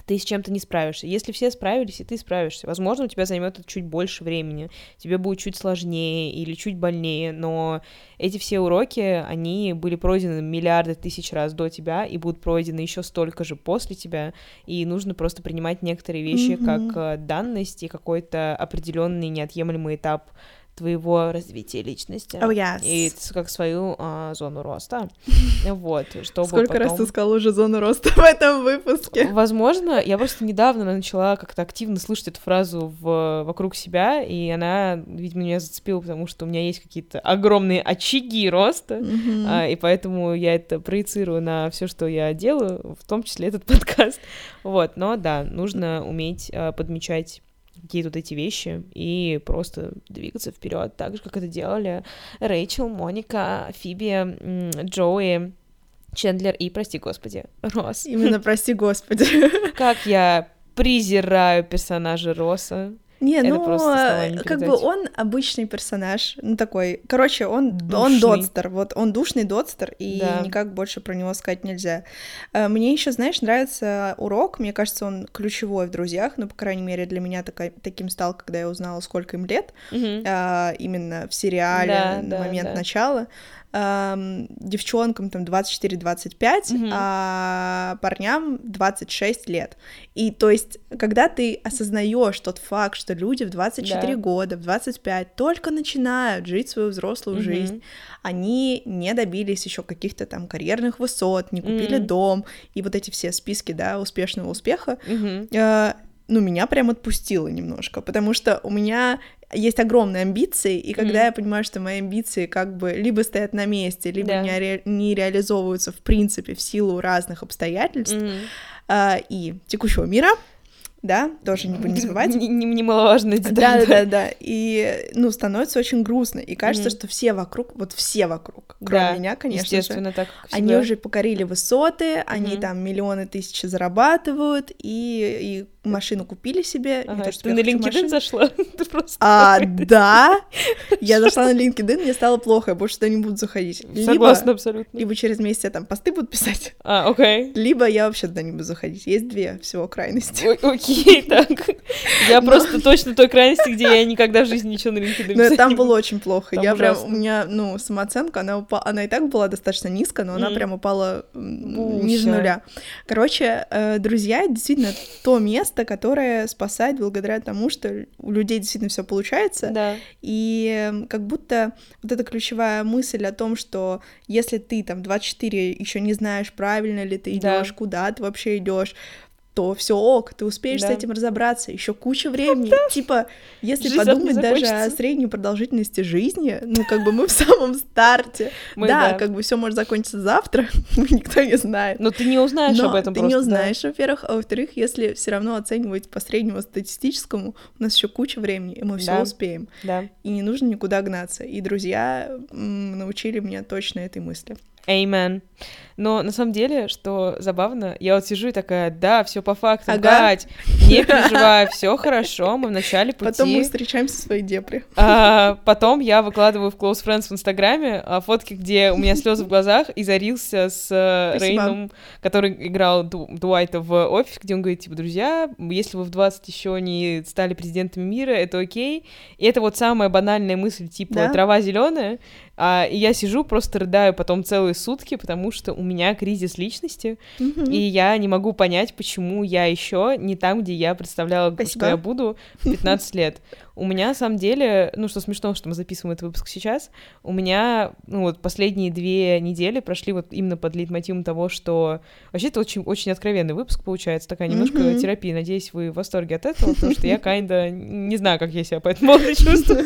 Speaker 2: ты с чем-то не справишься. Если все справились, и ты справишься, возможно, у тебя займет это чуть больше времени, тебе будет чуть сложнее или чуть больнее, но эти все уроки, они были пройдены миллиарды тысяч раз до тебя и будут пройдены еще столько же после тебя, и нужно просто принимать некоторые вещи mm-hmm. как э, данность и какой-то определенный неотъемлемый этап твоего развития личности.
Speaker 1: Oh, yes.
Speaker 2: И как свою а, зону роста. Вот, чтобы
Speaker 1: Сколько
Speaker 2: потом...
Speaker 1: раз ты сказала уже зону роста в этом выпуске?
Speaker 2: Возможно, я просто недавно начала как-то активно слышать эту фразу в... вокруг себя, и она, видимо, меня зацепила, потому что у меня есть какие-то огромные очаги роста, mm-hmm. а, и поэтому я это проецирую на все, что я делаю, в том числе этот подкаст. Вот, но да, нужно уметь а, подмечать какие-то вот эти вещи и просто двигаться вперед, так же, как это делали Рэйчел, Моника, Фиби, Джоуи, Чендлер и, прости господи, Росс.
Speaker 1: Именно прости господи.
Speaker 2: Как я презираю персонажа Росса.
Speaker 1: Не, это ну, не как бы он обычный персонаж, ну такой, короче, он, душный. он дотстер, вот он душный дотстер, и да. никак больше про него сказать нельзя. Э, мне еще, знаешь, нравится урок, мне кажется, он ключевой в «Друзьях», ну, по крайней мере, для меня такой, таким стал, когда я узнала, сколько им лет, угу. а, именно в сериале да, на да, момент да. начала эм, девчонкам там 24-25, mm-hmm. а парням 26 лет. И то есть, когда ты осознаешь тот факт, что люди в 24 да. года, в 25 только начинают жить свою взрослую mm-hmm. жизнь, они не добились еще каких-то там карьерных высот, не купили mm-hmm. дом, и вот эти все списки, да, успешного успеха, mm-hmm. э, ну, меня прям отпустило немножко, потому что у меня есть огромные амбиции, и когда mm. я понимаю, что мои амбиции как бы либо стоят на месте, либо да. не, ре- не реализовываются в принципе в силу разных обстоятельств mm. э, и текущего мира, да, тоже не будем забывать.
Speaker 2: Немаловажная деталь.
Speaker 1: Да, да, да, и, ну, становится очень грустно, и кажется, mm-hmm. что все вокруг, вот все вокруг, кроме да, меня, конечно
Speaker 2: естественно,
Speaker 1: же,
Speaker 2: так,
Speaker 1: они уже покорили высоты, mm-hmm. они там миллионы тысяч зарабатывают, и, и машину купили себе.
Speaker 2: Ага, не то, что ты на LinkedIn машину. зашла?
Speaker 1: ты просто а, да, я зашла на LinkedIn, мне стало плохо, я больше туда не буду заходить.
Speaker 2: Согласна либо, абсолютно.
Speaker 1: Либо через месяц я там посты буду писать.
Speaker 2: А, окей.
Speaker 1: Либо я вообще туда не буду заходить. Есть две всего крайности.
Speaker 2: Окей окей, так. Я просто точно той крайности, где я никогда в жизни ничего на LinkedIn
Speaker 1: Ну, там было очень плохо. Я прям, у меня, ну, самооценка, она упала, она и так была достаточно низкая, но она прям упала ниже нуля. Короче, э, друзья, действительно то место, которое спасает благодаря тому, что у людей действительно все получается.
Speaker 2: Да.
Speaker 1: И как будто вот эта ключевая мысль о том, что если ты там 24 еще не знаешь, правильно ли ты идешь, да. куда ты вообще идешь, то все ок, ты успеешь да. с этим разобраться, еще куча времени. Да. Типа, если Жизнь подумать даже о средней продолжительности жизни, ну, как бы мы в самом старте. Мы, да, да, как бы все может закончиться завтра, никто не знает.
Speaker 2: Но ты не узнаешь
Speaker 1: Но
Speaker 2: об этом
Speaker 1: ты
Speaker 2: просто,
Speaker 1: не узнаешь, да. во-первых, а во-вторых, если все равно оценивать по среднему статистическому, у нас еще куча времени, и мы все да. успеем.
Speaker 2: Да.
Speaker 1: И не нужно никуда гнаться. И друзья научили меня точно этой мысли.
Speaker 2: Amen. Но на самом деле, что забавно, я вот сижу и такая, да, все по факту, ага. Кать, не переживай, все хорошо, мы в начале пути.
Speaker 1: Потом мы встречаемся в своей депре.
Speaker 2: А, потом я выкладываю в Close Friends в Инстаграме а, фотки, где у меня слезы в глазах, и зарился с э, Спасибо. Рейном, который играл Ду Дуайта в офис, где он говорит, типа, друзья, если вы в 20 еще не стали президентами мира, это окей. И это вот самая банальная мысль, типа, да? трава зеленая, а, и я сижу, просто рыдаю потом целые сутки, потому что у меня кризис личности, mm-hmm. и я не могу понять, почему я еще не там, где я представляла, Спасибо. что я буду в 15 лет. У меня, на самом деле, ну, что смешно, что мы записываем этот выпуск сейчас, у меня, ну, вот последние две недели прошли вот именно под лейтмотивом того, что... Вообще, это очень, очень откровенный выпуск получается, такая немножко mm-hmm. терапия. Надеюсь, вы в восторге от этого, потому что я kinda не знаю, как я себя по этому поводу чувствую.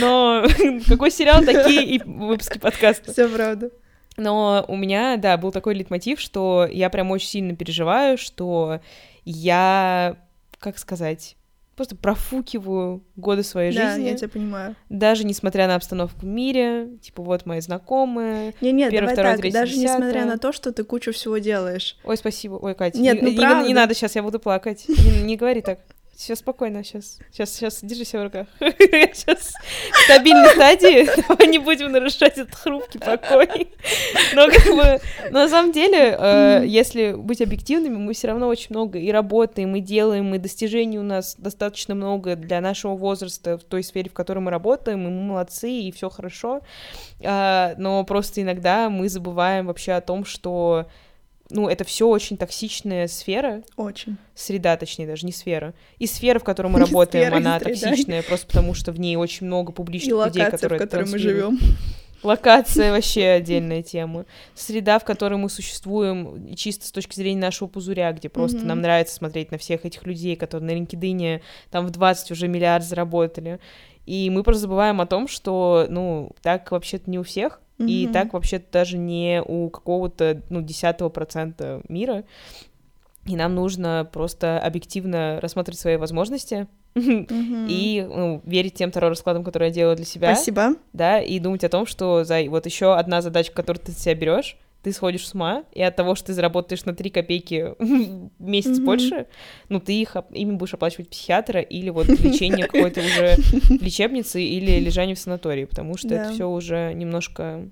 Speaker 2: Но какой сериал, такие и выпуски подкаста.
Speaker 1: Все правда.
Speaker 2: Но у меня, да, был такой лейтмотив, что я прям очень сильно переживаю, что я, как сказать, просто профукиваю годы своей
Speaker 1: да,
Speaker 2: жизни.
Speaker 1: Да, я тебя понимаю.
Speaker 2: Даже несмотря на обстановку в мире, типа вот мои знакомые.
Speaker 1: Не, нет, первый, давай второй, так, третий, даже десятый. несмотря на то, что ты кучу всего делаешь.
Speaker 2: Ой, спасибо, ой, Катя.
Speaker 1: Нет,
Speaker 2: не,
Speaker 1: ну правда.
Speaker 2: Не, не надо сейчас, я буду плакать. Не, не говори так. Все спокойно, сейчас, сейчас, сейчас, держи себя в руках. Сейчас в стабильной стадии, давай не будем нарушать этот хрупкий покой. Но как бы, на самом деле, э, если быть объективными, мы все равно очень много и работаем, и делаем, и достижений у нас достаточно много для нашего возраста в той сфере, в которой мы работаем, и мы молодцы, и все хорошо. Э, но просто иногда мы забываем вообще о том, что ну, это все очень токсичная сфера.
Speaker 1: Очень.
Speaker 2: Среда, точнее, даже не сфера. И сфера, в которой мы работаем, она токсичная, просто потому что в ней очень много публичных людей, которые
Speaker 1: в которой мы живем.
Speaker 2: Локация вообще отдельная тема. Среда, в которой мы существуем, чисто с точки зрения нашего пузыря, где просто mm-hmm. нам нравится смотреть на всех этих людей, которые на LinkedIn там в 20 уже миллиард заработали. И мы просто забываем о том, что, ну, так вообще-то не у всех, mm-hmm. и так вообще-то даже не у какого-то, ну, десятого процента мира. И нам нужно просто объективно рассматривать свои возможности, и ну, верить тем вторым раскладам, которые я делаю для себя.
Speaker 1: Спасибо.
Speaker 2: Да, и думать о том, что за вот еще одна задача, которую ты себя берешь, ты сходишь с ума, и от того, что ты заработаешь на 3 копейки в месяц mm-hmm. больше, ну, ты их, ими будешь оплачивать психиатра или вот лечение какой-то уже лечебницы или лежание в санатории, потому что это все уже немножко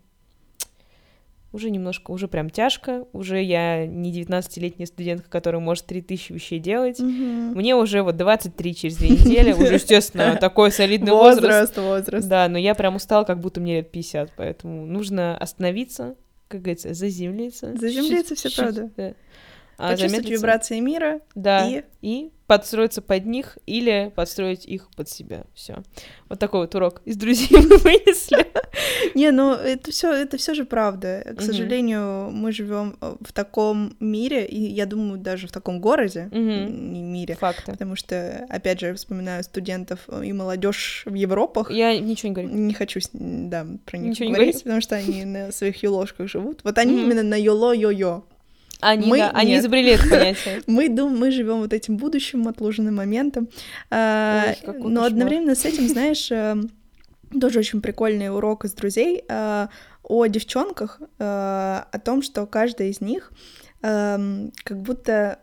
Speaker 2: уже немножко, уже прям тяжко, уже я не 19-летняя студентка, которая может 3000 вещей делать,
Speaker 1: mm-hmm.
Speaker 2: мне уже вот 23 через две недели, уже, естественно, такой солидный возраст.
Speaker 1: Возраст, возраст.
Speaker 2: Да, но я прям устала, как будто мне лет 50, поэтому нужно остановиться, как говорится, заземлиться.
Speaker 1: Заземлиться, все правда.
Speaker 2: Да.
Speaker 1: А Почувствовать вибрации мира.
Speaker 2: Да, и... и подстроиться под них или подстроить их под себя. Все. Вот такой вот урок из друзей мы вынесли.
Speaker 1: Не, ну это все, это все же правда. К сожалению, мы живем э, в таком мире, и я думаю, даже в таком городе, не мире.
Speaker 2: Факты.
Speaker 1: Потому что, опять же, я вспоминаю студентов и молодежь в Европах.
Speaker 2: Я ничего не говорю.
Speaker 1: Не хочу, да, про них говорить, потому что они на своих юложках живут. Вот они именно на йоло-йо-йо.
Speaker 2: Они, мы, да, они изобрели это понятие.
Speaker 1: мы думаем, мы живем вот этим будущим, отложенным моментом. А, Ой, но одновременно с этим, знаешь, э, тоже очень прикольный урок из друзей э, о девчонках, э, о том, что каждая из них как будто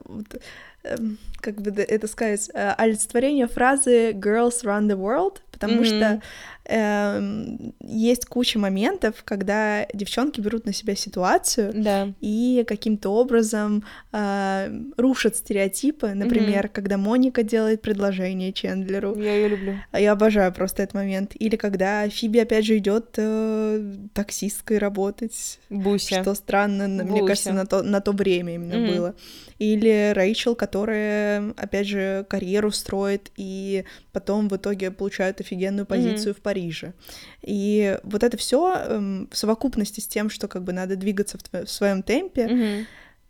Speaker 1: как бы это сказать, олицетворение фразы «girls run the world», потому mm-hmm. что есть куча моментов, когда девчонки берут на себя ситуацию
Speaker 2: да.
Speaker 1: и каким-то образом э, рушат стереотипы. Например, mm-hmm. когда Моника делает предложение Чендлеру.
Speaker 2: Я ее люблю.
Speaker 1: Я обожаю просто этот момент. Или когда Фиби опять же идет э, таксисткой работать.
Speaker 2: Буся.
Speaker 1: Что странно, Буся. мне кажется, на то, на то время именно mm-hmm. было. Или Рэйчел, которая, опять же, карьеру строит и потом в итоге получает офигенную позицию mm-hmm. в Париже. И вот это все эм, в совокупности с тем, что как бы надо двигаться в, в своем темпе,
Speaker 2: mm-hmm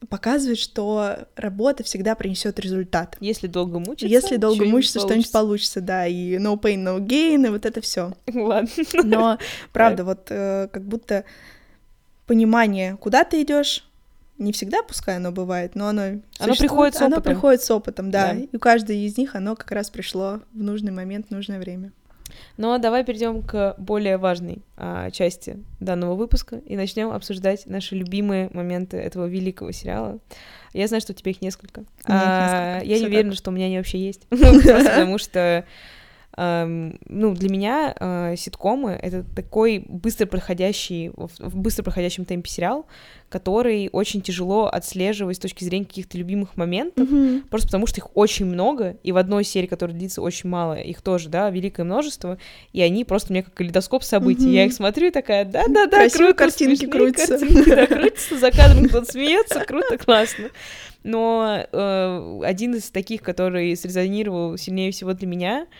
Speaker 1: показывает, что работа всегда принесет результат.
Speaker 2: Если долго мучиться,
Speaker 1: если долго мучиться, что-нибудь получится, да, и no pain, no gain, и вот это все.
Speaker 2: Ладно.
Speaker 1: Но правда, вот э, как будто понимание, куда ты идешь, не всегда, пускай оно бывает, но оно
Speaker 2: оно приходит с опытом.
Speaker 1: Оно приходит с опытом, да. да. И у каждой из них оно как раз пришло в нужный момент, в нужное время.
Speaker 2: Но а давай перейдем к более важной а, части данного выпуска и начнем обсуждать наши любимые моменты этого великого сериала. Я знаю, что у тебя их несколько.
Speaker 1: А,
Speaker 2: я не уверена, что у меня они вообще есть. Потому что ну, для меня э, ситкомы — это такой быстро проходящий, в быстро проходящем темпе сериал, который очень тяжело отслеживать с точки зрения каких-то любимых моментов,
Speaker 1: mm-hmm.
Speaker 2: просто потому что их очень много, и в одной серии, которая длится очень мало, их тоже, да, великое множество, и они просто мне как калейдоскоп событий. Mm-hmm. Я их смотрю и такая, да-да-да, круто,
Speaker 1: картинки крутятся.
Speaker 2: Картинки, да, крутятся, за кадром кто-то смеется, круто, классно. Но э, один из таких, который срезонировал сильнее всего для меня —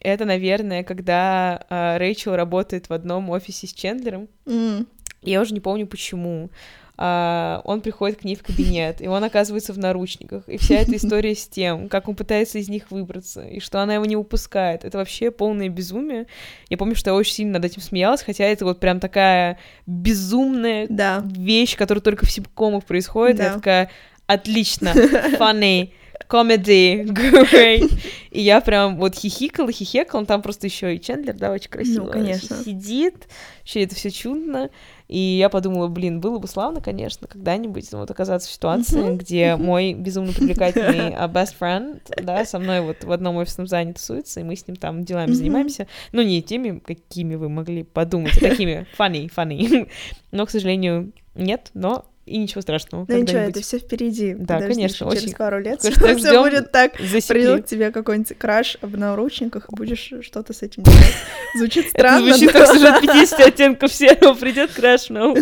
Speaker 2: это, наверное, когда э, Рэйчел работает в одном офисе с Чендлером.
Speaker 1: Mm.
Speaker 2: Я уже не помню почему. Uh, он приходит к ней в кабинет, и он оказывается в наручниках. И вся эта история с тем, как он пытается из них выбраться, и что она его не упускает. Это вообще полное безумие. Я помню, что я очень сильно над этим смеялась, хотя это вот прям такая безумная
Speaker 1: да.
Speaker 2: вещь, которая только в ситкомах происходит. Да. Я такая, отлично, funny comedy, great. И я прям вот хихикала, хихекала, там просто еще и Чендлер, да, очень красиво.
Speaker 1: Ну, конечно.
Speaker 2: Сидит, вообще это все чудно. И я подумала, блин, было бы славно, конечно, когда-нибудь ну, вот оказаться в ситуации, uh-huh. где мой безумно привлекательный uh, best friend, да, со мной вот в одном офисном здании тусуется, и мы с ним там делами uh-huh. занимаемся. Ну, не теми, какими вы могли подумать, а такими funny, funny. но, к сожалению, нет, но и ничего страшного.
Speaker 1: Ну ничего, это все впереди.
Speaker 2: Да, Подожди, конечно,
Speaker 1: через
Speaker 2: очень.
Speaker 1: пару лет
Speaker 2: все
Speaker 1: будет так. Придет к тебе какой-нибудь краш в наручниках, и будешь что-то с этим делать. Звучит странно.
Speaker 2: звучит как сюжет 50 оттенков серого. Придет краш на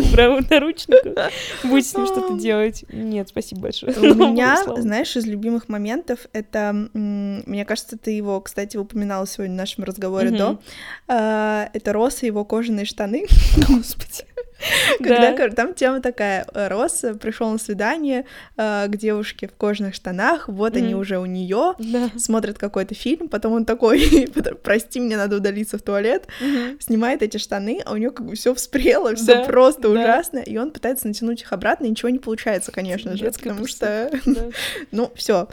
Speaker 2: наручниках, будет с ним что-то делать. Нет, спасибо большое.
Speaker 1: У меня, знаешь, из любимых моментов это, мне кажется, ты его, кстати, упоминала сегодня в нашем разговоре до. А, это Росса его кожаные штаны. Господи. Когда да. там тема такая, э, Росс пришел на свидание э, к девушке в кожаных штанах, вот mm. они уже у нее да. смотрят какой-то фильм, потом он такой, прости, мне надо удалиться в туалет, mm-hmm. снимает эти штаны, а у него как бы все вспрело, все да. просто да. ужасно, и он пытается натянуть их обратно, и ничего не получается, конечно же, потому что, ну, все.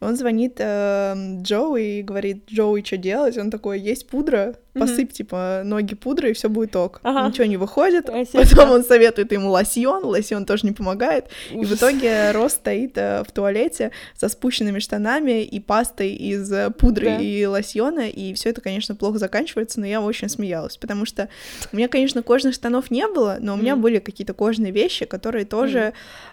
Speaker 1: Он звонит э, Джоуи и говорит, Джоуи, что делать? Он такой, есть пудра, посыпь, mm-hmm. типа, ноги пудрой, и все будет ок. Ага. Ничего не выходит. Спасибо. Потом он советует ему лосьон, лосьон тоже не помогает. Ужас. И в итоге Рос стоит э, в туалете со спущенными штанами и пастой из э, пудры да. и лосьона, и все это, конечно, плохо заканчивается, но я очень смеялась, потому что у меня, конечно, кожных штанов не было, но у меня были какие-то кожные вещи, которые тоже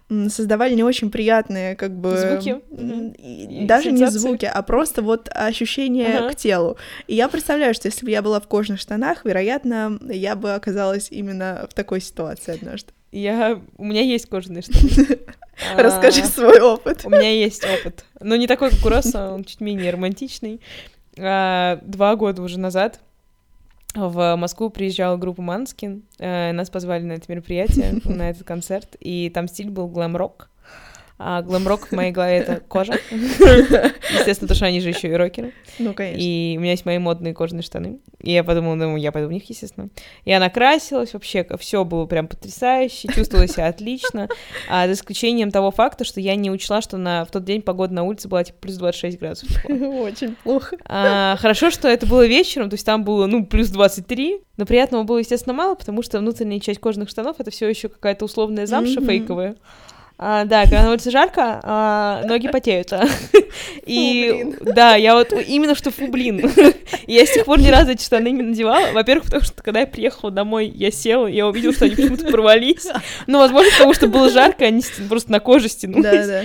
Speaker 1: mm-hmm. создавали не очень приятные, как бы...
Speaker 2: Звуки?
Speaker 1: Mm-hmm. Даже не звуки, а просто вот ощущение ага. к телу. И я представляю, что если бы я была в кожных штанах, вероятно, я бы оказалась именно в такой ситуации однажды.
Speaker 2: Я... У меня есть кожаные штаны.
Speaker 1: Расскажи а, свой опыт.
Speaker 2: У меня есть опыт. Но не такой, как у Росса, он чуть менее романтичный. А, два года уже назад в Москву приезжала группа Манскин. Э, нас позвали на это мероприятие, на этот концерт. И там стиль был глэм-рок. А глэм-рок в моей голове — это кожа. Естественно, потому что они же еще и рокеры.
Speaker 1: Ну, конечно.
Speaker 2: И у меня есть мои модные кожаные штаны. И я подумала, думаю, я пойду в них, естественно. Я накрасилась, вообще все было прям потрясающе, чувствовала себя отлично, а, за исключением того факта, что я не учла, что на, в тот день погода на улице была типа плюс 26 градусов.
Speaker 1: Очень плохо.
Speaker 2: А, хорошо, что это было вечером, то есть там было, ну, плюс 23, но приятного было, естественно, мало, потому что внутренняя часть кожаных штанов — это все еще какая-то условная замша mm-hmm. фейковая. А, да, когда на улице жарко, а, ноги потеют. А. И фу, да, я вот именно что фу, блин. я с тех пор ни разу эти штаны не надевала. Во-первых, потому что когда я приехала домой, я села, я увидела, что они почему-то порвались. Ну, возможно, потому что было жарко, они просто на коже стянулись. Да, да.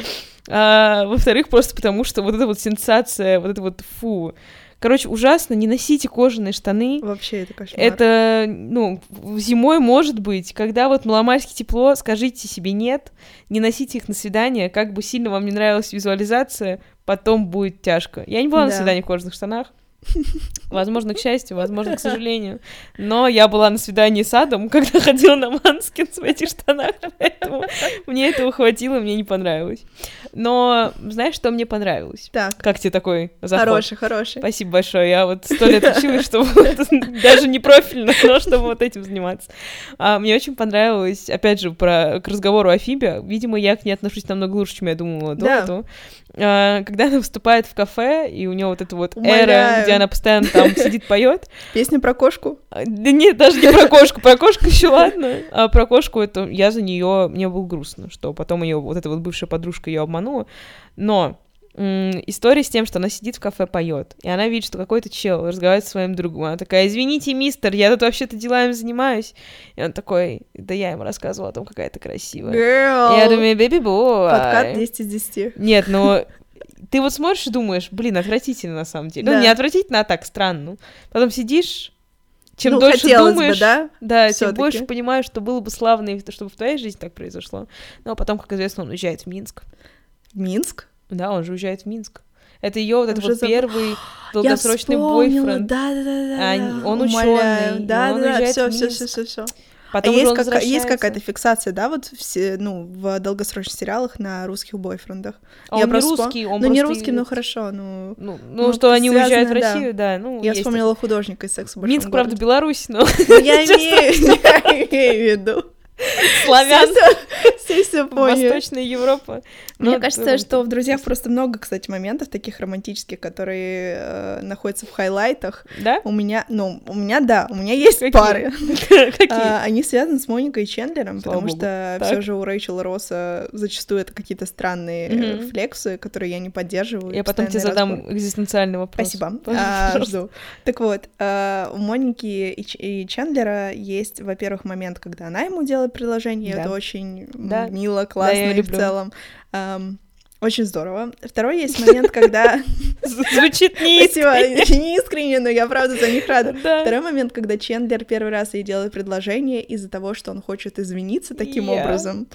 Speaker 2: А, во-вторых, просто потому что вот эта вот сенсация, вот это вот фу, Короче, ужасно, не носите кожаные штаны.
Speaker 1: Вообще это кошмар.
Speaker 2: Это, ну, зимой может быть, когда вот маломальски тепло, скажите себе нет, не носите их на свидание, как бы сильно вам не нравилась визуализация, потом будет тяжко. Я не была да. на свидании в кожаных штанах, Возможно, к счастью, возможно, к сожалению. Но я была на свидании с Адом, когда ходила на Манскин в этих штанах, поэтому мне этого хватило, мне не понравилось. Но знаешь, что мне понравилось?
Speaker 1: Так.
Speaker 2: Как тебе такой заход?
Speaker 1: Хороший, хороший.
Speaker 2: Спасибо большое. Я вот сто лет училась, чтобы даже не профильно, но чтобы вот этим заниматься. А, мне очень понравилось, опять же, про, к разговору о Фибе. Видимо, я к ней отношусь намного лучше, чем я думала до этого. А, когда она выступает в кафе, и у нее вот эта вот эра, где она постоянно там сидит, поет.
Speaker 1: Песня про кошку?
Speaker 2: А, да нет, даже не про кошку. Про кошку еще ладно. А про кошку это я за нее мне было грустно, что потом ее вот эта вот бывшая подружка ее обманула. Но история с тем, что она сидит в кафе, поет, и она видит, что какой-то чел разговаривает со своим другом. Она такая, извините, мистер, я тут вообще-то делами занимаюсь. И он такой, да я ему рассказывала о том, какая ты красивая.
Speaker 1: Girl.
Speaker 2: И я думаю, бэби бой.
Speaker 1: Подкат 10 из 10.
Speaker 2: Нет, ну, ты вот смотришь и думаешь, блин, отвратительно на самом деле. Ну, да. Ну, не отвратительно, а так, странно. Потом сидишь, чем ну, дольше думаешь, бы, да, да тем больше понимаешь, что было бы славно, чтобы в твоей жизни так произошло. Ну, а потом, как известно, он уезжает в Минск.
Speaker 1: Минск?
Speaker 2: Да, он же уезжает в Минск. Это ее вот этот вот за... первый долгосрочный бойфренд.
Speaker 1: Да, да, да, да.
Speaker 2: А, он ученый.
Speaker 1: Да, да, да, все, все, все, все, все. Потом а есть, как, есть какая-то фиксация, да, вот все, ну, в долгосрочных сериалах на русских бойфрендах.
Speaker 2: А Я он не русский, он
Speaker 1: Ну, не русский, но хорошо, ну...
Speaker 2: Ну, ну, ну что они уезжают в Россию, да, ну,
Speaker 1: Я вспомнила художника из «Секса
Speaker 2: Минск, правда, Беларусь, но...
Speaker 1: Я имею в виду.
Speaker 2: Славян.
Speaker 1: Все все поняли.
Speaker 2: Восточная Европа.
Speaker 1: Мне ну, кажется, что в «Друзьях» просто много, кстати, моментов таких романтических, которые э, находятся в хайлайтах.
Speaker 2: Да?
Speaker 1: У меня, ну, у меня, да, у меня есть
Speaker 2: Какие?
Speaker 1: пары.
Speaker 2: Какие?
Speaker 1: А, они связаны с Моникой и Чендлером, потому что все же у Рэйчел Росса зачастую это какие-то странные флексы, которые я не поддерживаю.
Speaker 2: Я потом тебе задам экзистенциальный вопрос.
Speaker 1: Спасибо. А, жду. Так вот, а, у Моники и Чендлера есть, во-первых, момент, когда она ему делает предложение, это очень да. мило, классно да, и в целом. Um, очень здорово. Второй есть момент, когда...
Speaker 2: Звучит неискренне.
Speaker 1: Неискренне, но я правда за них рада. Второй момент, когда Чендлер первый раз ей делает предложение из-за того, что он хочет извиниться таким образом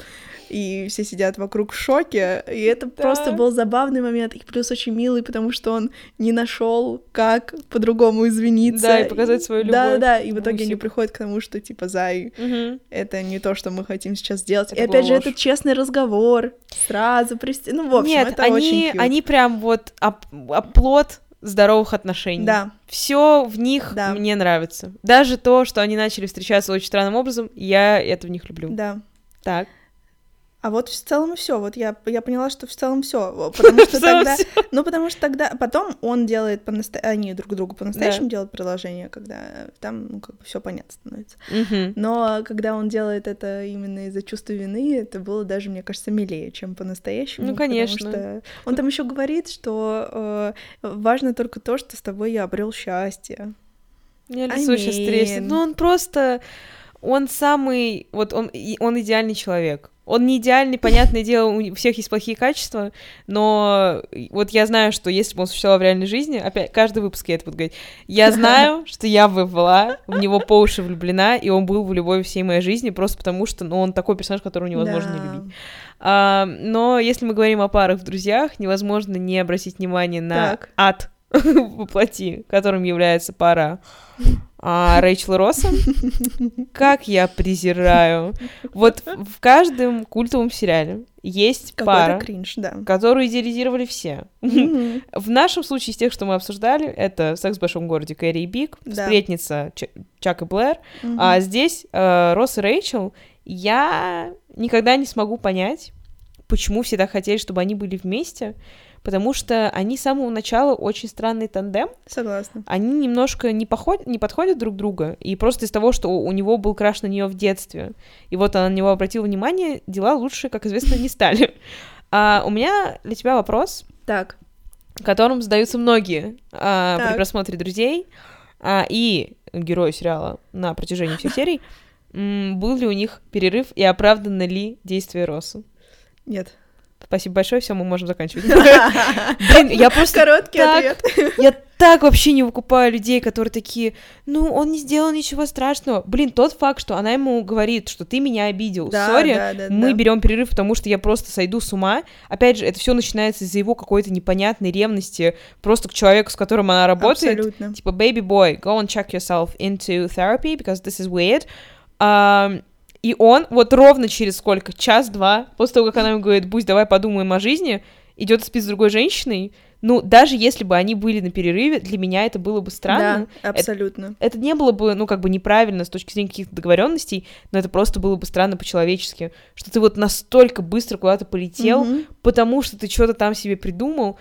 Speaker 1: и все сидят вокруг в шоке, и это да. просто был забавный момент, и плюс очень милый, потому что он не нашел, как по-другому извиниться.
Speaker 2: Да, и показать свою любовь. Да,
Speaker 1: да, и в итоге они приходят к тому, что типа Зай, угу. это не то, что мы хотим сейчас сделать. Это и опять же, ложь. это честный разговор, сразу присти... Ну, в общем,
Speaker 2: Нет,
Speaker 1: это
Speaker 2: они,
Speaker 1: очень cute.
Speaker 2: они прям вот оп- оплот здоровых отношений.
Speaker 1: Да.
Speaker 2: Все в них да. мне нравится. Даже то, что они начали встречаться очень странным образом, я это в них люблю.
Speaker 1: Да.
Speaker 2: Так.
Speaker 1: А вот в целом все. Вот я, я поняла, что в целом все. Потому что тогда. Ну, потому что тогда потом он делает по они друг другу по-настоящему делают приложение, когда там, ну, как бы все понятно становится. Но когда он делает это именно из-за чувства вины, это было даже, мне кажется, милее, чем по-настоящему.
Speaker 2: Ну, конечно.
Speaker 1: Потому что он там еще говорит, что э, важно только то, что с тобой я обрел счастье.
Speaker 2: Мне лицо сейчас треснет. Ну, он просто он самый, вот он, он идеальный человек. Он не идеальный, понятное дело, у всех есть плохие качества, но вот я знаю, что если бы он существовал в реальной жизни, опять, каждый выпуск я это буду говорить, я знаю, что я бы была в него по уши влюблена, и он был в любой всей моей жизни, просто потому что, ну, он такой персонаж, которого невозможно да. не любить. А, но если мы говорим о парах в друзьях, невозможно не обратить внимание на так. ад воплоти, которым является пара а, Рэйчел Россом. Как я презираю. Вот в каждом культовом сериале есть пара,
Speaker 1: кринж, да.
Speaker 2: которую идеализировали все. Mm-hmm. В нашем случае из тех, что мы обсуждали, это «Секс в большом городе» Кэрри и Биг, да. «Сплетница» Ч- Чак и Блэр, mm-hmm. а здесь э, Росс и Рэйчел. Я никогда не смогу понять, почему все так хотели, чтобы они были вместе, потому что они с самого начала очень странный тандем.
Speaker 1: Согласна.
Speaker 2: Они немножко не, поход... не подходят друг друга, и просто из того, что у него был краш на нее в детстве, и вот она на него обратила внимание, дела лучше, как известно, не стали. А у меня для тебя вопрос.
Speaker 1: Так.
Speaker 2: Которым задаются многие а, при просмотре друзей а, и герои сериала на протяжении всех серий. Был ли у них перерыв и оправдано ли действие Росса?
Speaker 1: Нет.
Speaker 2: Спасибо большое, все, мы можем заканчивать. Блин, я просто
Speaker 1: Короткий ответ.
Speaker 2: Я так вообще не выкупаю людей, которые такие, ну, он не сделал ничего страшного. Блин, тот факт, что она ему говорит, что ты меня обидел, сори, мы берем перерыв, потому что я просто сойду с ума. Опять же, это все начинается из-за его какой-то непонятной ревности просто к человеку, с которым она работает.
Speaker 1: Абсолютно.
Speaker 2: Типа, baby boy, go and check yourself into therapy, because this is weird. Um, и он вот ровно через сколько? Час-два, после того, как она ему говорит, Бусь, давай подумаем о жизни, идет спит с другой женщиной, ну, даже если бы они были на перерыве, для меня это было бы странно.
Speaker 1: Да, абсолютно.
Speaker 2: Это, это не было бы, ну, как бы неправильно с точки зрения каких-то договоренностей, но это просто было бы странно по-человечески, что ты вот настолько быстро куда-то полетел, угу. потому что ты что-то там себе придумал,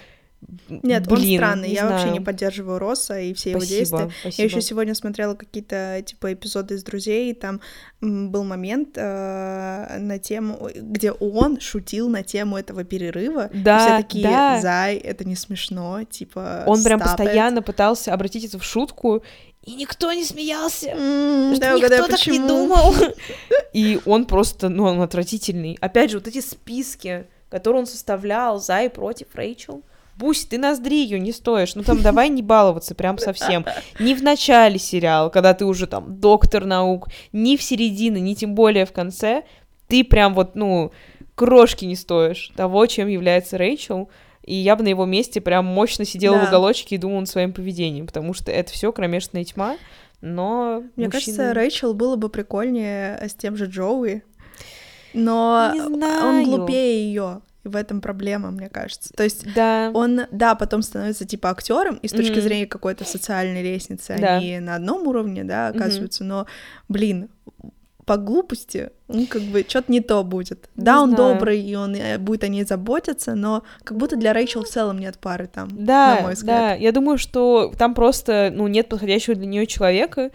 Speaker 1: нет, Блин, он странный. Я знаю. вообще не поддерживаю Росса и все спасибо, его действия. Спасибо. Я еще сегодня смотрела какие-то типа эпизоды из друзей, и там был момент э, на тему, где он шутил на тему этого перерыва.
Speaker 2: Да.
Speaker 1: И все такие, да. Зай, это не смешно, типа.
Speaker 2: Он прям постоянно it. пытался обратить это в шутку, и никто не смеялся.
Speaker 1: Mm, да,
Speaker 2: никто
Speaker 1: так
Speaker 2: почему? не думал. И он просто, ну, он отвратительный. Опять же, вот эти списки, которые он составлял за и против Рэйчел Бусь, ты ноздри ее не стоишь. Ну там давай не баловаться прям совсем. Ни в начале сериала, когда ты уже там доктор наук, ни в середине, ни тем более в конце, ты прям вот, ну, крошки не стоишь того, чем является Рэйчел. И я бы на его месте прям мощно сидела да. в уголочке и думала над своим поведением, потому что это все кромешная тьма, но...
Speaker 1: Мне мужчины... кажется, Рэйчел было бы прикольнее с тем же Джоуи, но он глупее ее в этом проблема, мне кажется. То есть
Speaker 2: да.
Speaker 1: он, да, потом становится типа актером, и с точки mm-hmm. зрения какой-то социальной лестницы да. они на одном уровне, да, оказываются, mm-hmm. но, блин, по глупости, ну, как бы, что-то не то будет. Не да, он знаю. добрый, и он э, будет о ней заботиться, но как будто для Рэйчел в целом нет пары там,
Speaker 2: да,
Speaker 1: на мой взгляд.
Speaker 2: Да, я думаю, что там просто, ну, нет подходящего для нее человека,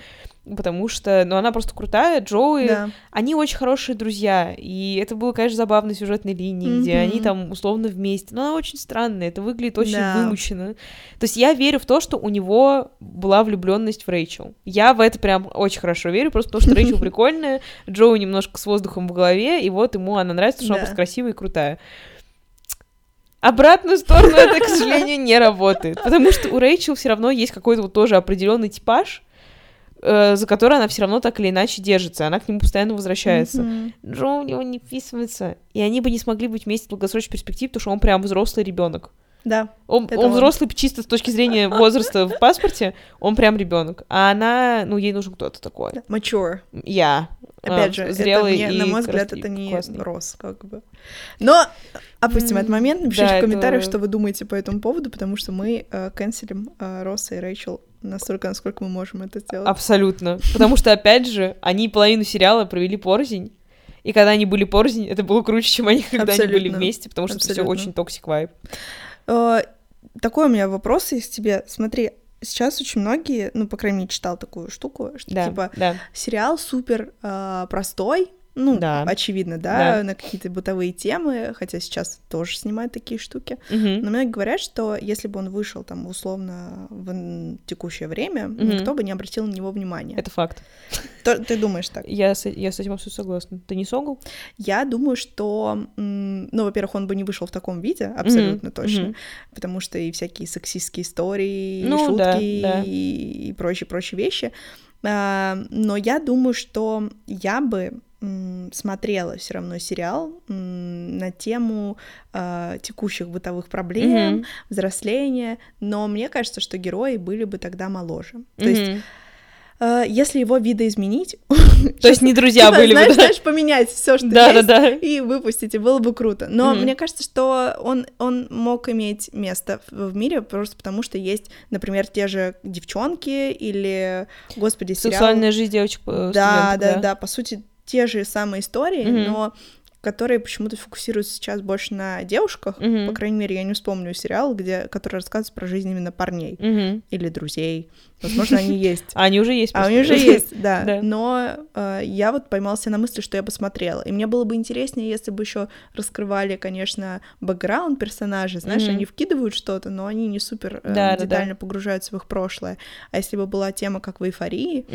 Speaker 2: потому что, ну, она просто крутая, Джоуи, да. они очень хорошие друзья, и это было, конечно, забавно сюжетной линии, mm-hmm. где они там условно вместе, но она очень странная, это выглядит очень да. вымученно. То есть я верю в то, что у него была влюбленность в Рэйчел. Я в это прям очень хорошо верю, просто потому что Рэйчел прикольная, Джоуи немножко с воздухом в голове, и вот ему она нравится, что она просто красивая и крутая. Обратную сторону это, к сожалению, не работает. Потому что у Рэйчел все равно есть какой-то вот тоже определенный типаж, э, за который она все равно так или иначе держится. Она к нему постоянно возвращается. Mm-hmm. Джо у него не вписывается. И они бы не смогли быть вместе в долгосрочной перспективе, потому что он прям взрослый ребенок.
Speaker 1: Да.
Speaker 2: Он, он, он взрослый чисто с точки зрения возраста в паспорте, он прям ребенок. А она, ну, ей нужен кто-то такой.
Speaker 1: Mature.
Speaker 2: Я.
Speaker 1: Опять а, же, зрелый это мне, и на мой взгляд, это не классный. Росс, как бы. Но опустим mm, этот момент, напишите да, в комментариях, это... что вы думаете по этому поводу, потому что мы э, канцелим э, Росса и Рэйчел настолько, насколько мы можем это сделать.
Speaker 2: Абсолютно. Потому что, опять же, они половину сериала провели порознь, и когда они были порознь, это было круче, чем они, когда Абсолютно. они были вместе, потому что Абсолютно. это все очень toxic
Speaker 1: vibe. Такой у меня вопрос есть тебе. Смотри, сейчас очень многие, ну, по крайней мере, читал такую штуку, что, да, типа, да. сериал супер э, простой, ну, да. очевидно, да, да, на какие-то бытовые темы, хотя сейчас тоже снимают такие штуки. Угу. Но многие говорят, что если бы он вышел там условно в текущее время, угу. никто бы не обратил на него внимания.
Speaker 2: Это факт.
Speaker 1: То, ты думаешь так?
Speaker 2: Я с, я с этим абсолютно согласна. Ты не согл?
Speaker 1: Я думаю, что, ну, во-первых, он бы не вышел в таком виде, абсолютно угу. точно, угу. потому что и всякие сексистские истории, ну, и шутки, да, да. И, прочие-прочие вещи. А, но я думаю, что я бы смотрела все равно сериал на тему э, текущих бытовых проблем, mm-hmm. взросления, но мне кажется, что герои были бы тогда моложе. Mm-hmm. То есть э, если его видоизменить,
Speaker 2: то есть не друзья были
Speaker 1: бы, знаешь, поменять все, что есть, и выпустить, и было бы круто. Но мне кажется, что он он мог иметь место в мире просто потому, что есть, например, те же девчонки или, господи, сериал.
Speaker 2: Сексуальная жизнь девочек.
Speaker 1: Э, да, да, да, по сути те же самые истории, mm-hmm. но которые почему-то фокусируются сейчас больше на девушках. Mm-hmm. По крайней мере, я не вспомню сериал, где, который рассказывает про жизнь именно парней mm-hmm. или друзей. Возможно, они есть.
Speaker 2: А они уже есть.
Speaker 1: А они уже есть, да. Но э, я вот поймался на мысли, что я посмотрела. И мне было бы интереснее, если бы еще раскрывали, конечно, бэкграунд персонажей. Знаешь, они вкидывают что-то, но они не супер э, детально погружаются в их прошлое. А если бы была тема, как в эйфории,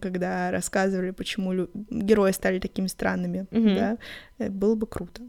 Speaker 1: когда рассказывали, почему герои стали такими странными, да, э, было бы круто.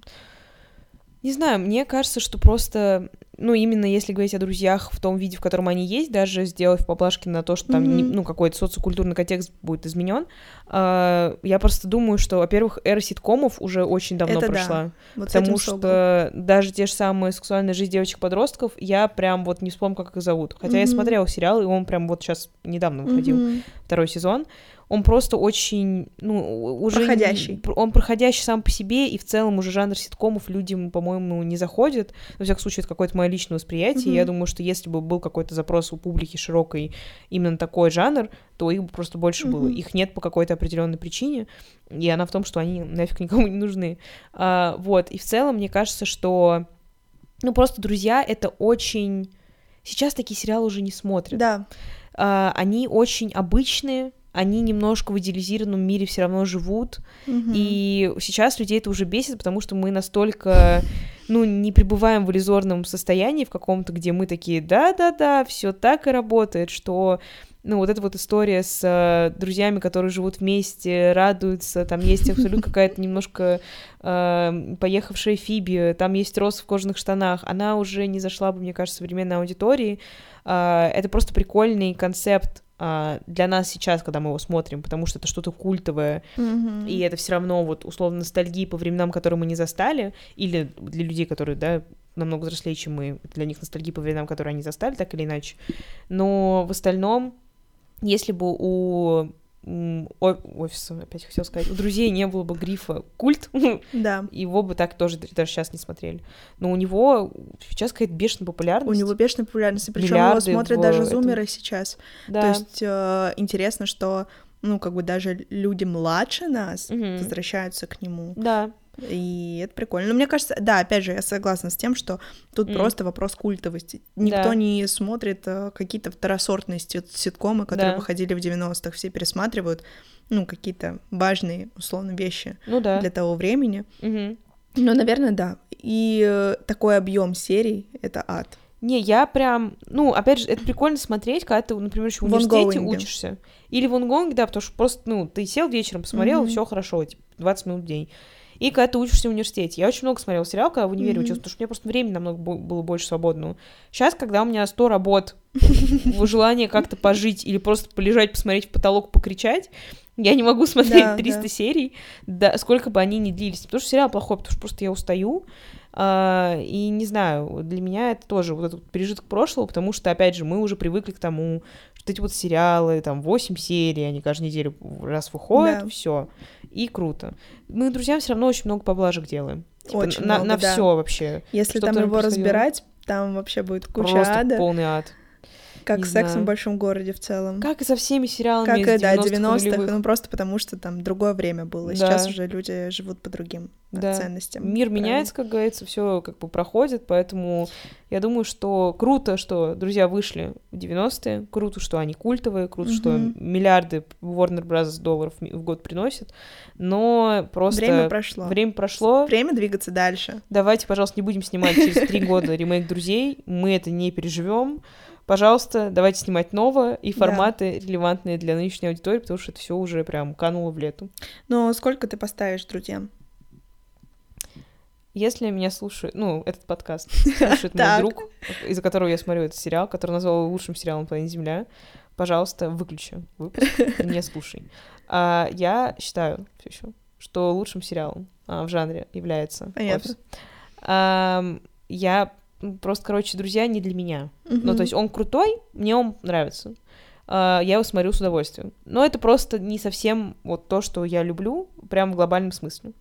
Speaker 2: Не знаю, мне кажется, что просто, ну, именно если говорить о друзьях в том виде, в котором они есть, даже сделав поблажки на то, что там, mm-hmm. не, ну, какой-то социокультурный контекст будет изменен, э, я просто думаю, что, во-первых, эра ситкомов уже очень давно Это прошла. Да. Вот потому что согласна. даже те же самые сексуальная жизнь девочек-подростков, я прям вот не вспомню, как их зовут. Хотя mm-hmm. я смотрела сериал, и он прям вот сейчас недавно выходил, mm-hmm. второй сезон он просто очень, ну, уже...
Speaker 1: Проходящий.
Speaker 2: Он проходящий сам по себе, и в целом уже жанр ситкомов людям, по-моему, не заходит. Во всяком случае, это какое-то мое личное восприятие. Mm-hmm. Я думаю, что если бы был какой-то запрос у публики широкой именно такой жанр, то их бы просто больше mm-hmm. было. Их нет по какой-то определенной причине, и она в том, что они нафиг никому не нужны. А, вот, и в целом, мне кажется, что, ну, просто «Друзья» — это очень... Сейчас такие сериалы уже не смотрят.
Speaker 1: Да.
Speaker 2: А, они очень обычные, они немножко в идеализированном мире все равно живут. Mm-hmm. И сейчас людей это уже бесит, потому что мы настолько, ну, не пребываем в иллюзорном состоянии в каком-то, где мы такие, да-да-да, все так и работает, что ну, вот эта вот история с э, друзьями, которые живут вместе, радуются, там есть абсолютно какая-то немножко э, поехавшая Фиби, там есть Рос в кожаных штанах, она уже не зашла бы, мне кажется, современной аудитории. Э, это просто прикольный концепт а, для нас сейчас, когда мы его смотрим, потому что это что-то культовое, mm-hmm. и это все равно вот условно ностальгии по временам, которые мы не застали, или для людей, которые, да, намного взрослее, чем мы, для них ностальгии по временам, которые они застали, так или иначе. Но в остальном, если бы у офиса, опять хотел сказать, у друзей не было бы грифа культ,
Speaker 1: да.
Speaker 2: его бы так тоже даже сейчас не смотрели. Но у него сейчас какая-то бешеная популярность.
Speaker 1: У него бешеная популярность, причем его смотрят даже зумеры этом... сейчас. Да. То есть э, интересно, что ну, как бы даже люди младше нас угу. возвращаются к нему.
Speaker 2: Да.
Speaker 1: И это прикольно. Но мне кажется, да, опять же, я согласна с тем, что тут mm. просто вопрос культовости. Никто да. не смотрит э, какие-то второсортные ситкомы, которые да. выходили в 90-х, все пересматривают, ну, какие-то важные, условно, вещи ну, да. для того времени.
Speaker 2: Угу.
Speaker 1: Ну, наверное, да. И э, такой объем серий — это ад.
Speaker 2: Не, я прям, ну, опять же, это прикольно смотреть, когда ты, например, еще в университете учишься. Или в онгонге, да, потому что просто, ну, ты сел вечером, посмотрел, mm-hmm. все хорошо, типа, 20 минут в день. И когда ты учишься в университете. Я очень много смотрела сериал, когда в универе mm-hmm. училась, потому что у меня просто времени намного было больше свободного. Сейчас, когда у меня 100 работ, желание как-то пожить или просто полежать, посмотреть в потолок, покричать, я не могу смотреть 300 серий, да, сколько бы они ни длились. Потому что сериал плохой, потому что просто я устаю. Uh, и не знаю, для меня это тоже вот этот пережиток прошлого, потому что, опять же, мы уже привыкли к тому, что эти вот сериалы, там, 8 серий, они каждую неделю раз выходят, да. все, и круто. Мы друзьям все равно очень много поблажек делаем. Типа, очень на, много, на да. все вообще.
Speaker 1: Если там его разбирать, там вообще будет куча
Speaker 2: Просто
Speaker 1: ада.
Speaker 2: полный ад.
Speaker 1: Как не секс знаю. в большом городе в целом.
Speaker 2: Как и со всеми сериалами
Speaker 1: как
Speaker 2: из 90-х,
Speaker 1: 90-х, ну просто потому что там другое время было. Да. Сейчас уже люди живут по другим да. ценностям.
Speaker 2: Мир правильно? меняется, как говорится, все как бы проходит, поэтому я думаю, что круто, что друзья вышли в 90-е, круто, что они культовые, круто, угу. что миллиарды Warner Bros. долларов в год приносят, но просто...
Speaker 1: Время прошло.
Speaker 2: Время прошло.
Speaker 1: Время двигаться дальше.
Speaker 2: Давайте, пожалуйста, не будем снимать через три года ремейк «Друзей», мы это не переживем пожалуйста, давайте снимать новое и форматы да. релевантные для нынешней аудитории, потому что это все уже прям кануло в лету.
Speaker 1: Но сколько ты поставишь друзьям?
Speaker 2: Если меня слушает, ну, этот подкаст слушает мой друг, из-за которого я смотрю этот сериал, который назвал лучшим сериалом на планете Земля, пожалуйста, выключи выпуск, не слушай. А, я считаю все еще, что лучшим сериалом а, в жанре является
Speaker 1: Понятно.
Speaker 2: А, я просто, короче, друзья не для меня. Mm-hmm. Ну, то есть он крутой, мне он нравится. Uh, я его смотрю с удовольствием. Но это просто не совсем вот то, что я люблю, прям в глобальном смысле.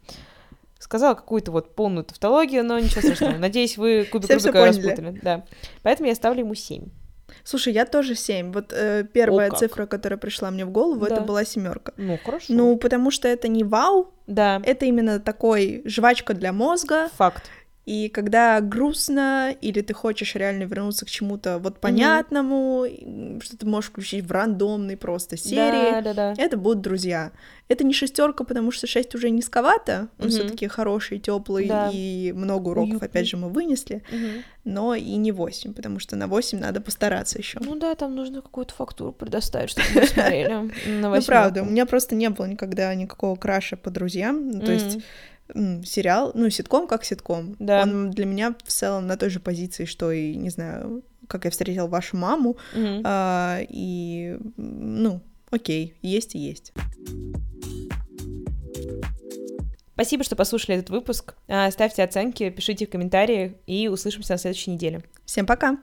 Speaker 2: Сказала какую-то вот полную тавтологию, но ничего страшного. Надеюсь, вы кубик Рубика распутали. Да. Поэтому я ставлю ему 7.
Speaker 1: Слушай, я тоже 7. Вот э, первая О, цифра, которая пришла мне в голову, да. это была семерка.
Speaker 2: Ну, хорошо.
Speaker 1: Ну, потому что это не вау.
Speaker 2: Да.
Speaker 1: Это именно такой жвачка для мозга.
Speaker 2: Факт.
Speaker 1: И когда грустно, или ты хочешь реально вернуться к чему-то вот понятному, mm-hmm. что ты можешь включить в рандомной просто серии,
Speaker 2: да, да, да.
Speaker 1: это будут друзья. Это не шестерка, потому что шесть уже низковато, он mm-hmm. все-таки хороший, теплый да. и много уроков, Уютный. опять же, мы вынесли,
Speaker 2: mm-hmm.
Speaker 1: но и не восемь, потому что на восемь надо постараться еще.
Speaker 2: Ну да, там нужно какую-то фактуру предоставить, чтобы мы смотрели на
Speaker 1: Ну правда, у меня просто не было никогда никакого краша по друзьям, то есть сериал, ну, ситком как ситком.
Speaker 2: Да.
Speaker 1: Он для меня в целом на той же позиции, что и, не знаю, как я встретил вашу маму.
Speaker 2: Mm-hmm.
Speaker 1: А, и, ну, окей, есть и есть.
Speaker 2: Спасибо, что послушали этот выпуск. А, ставьте оценки, пишите в комментарии и услышимся на следующей неделе.
Speaker 1: Всем пока!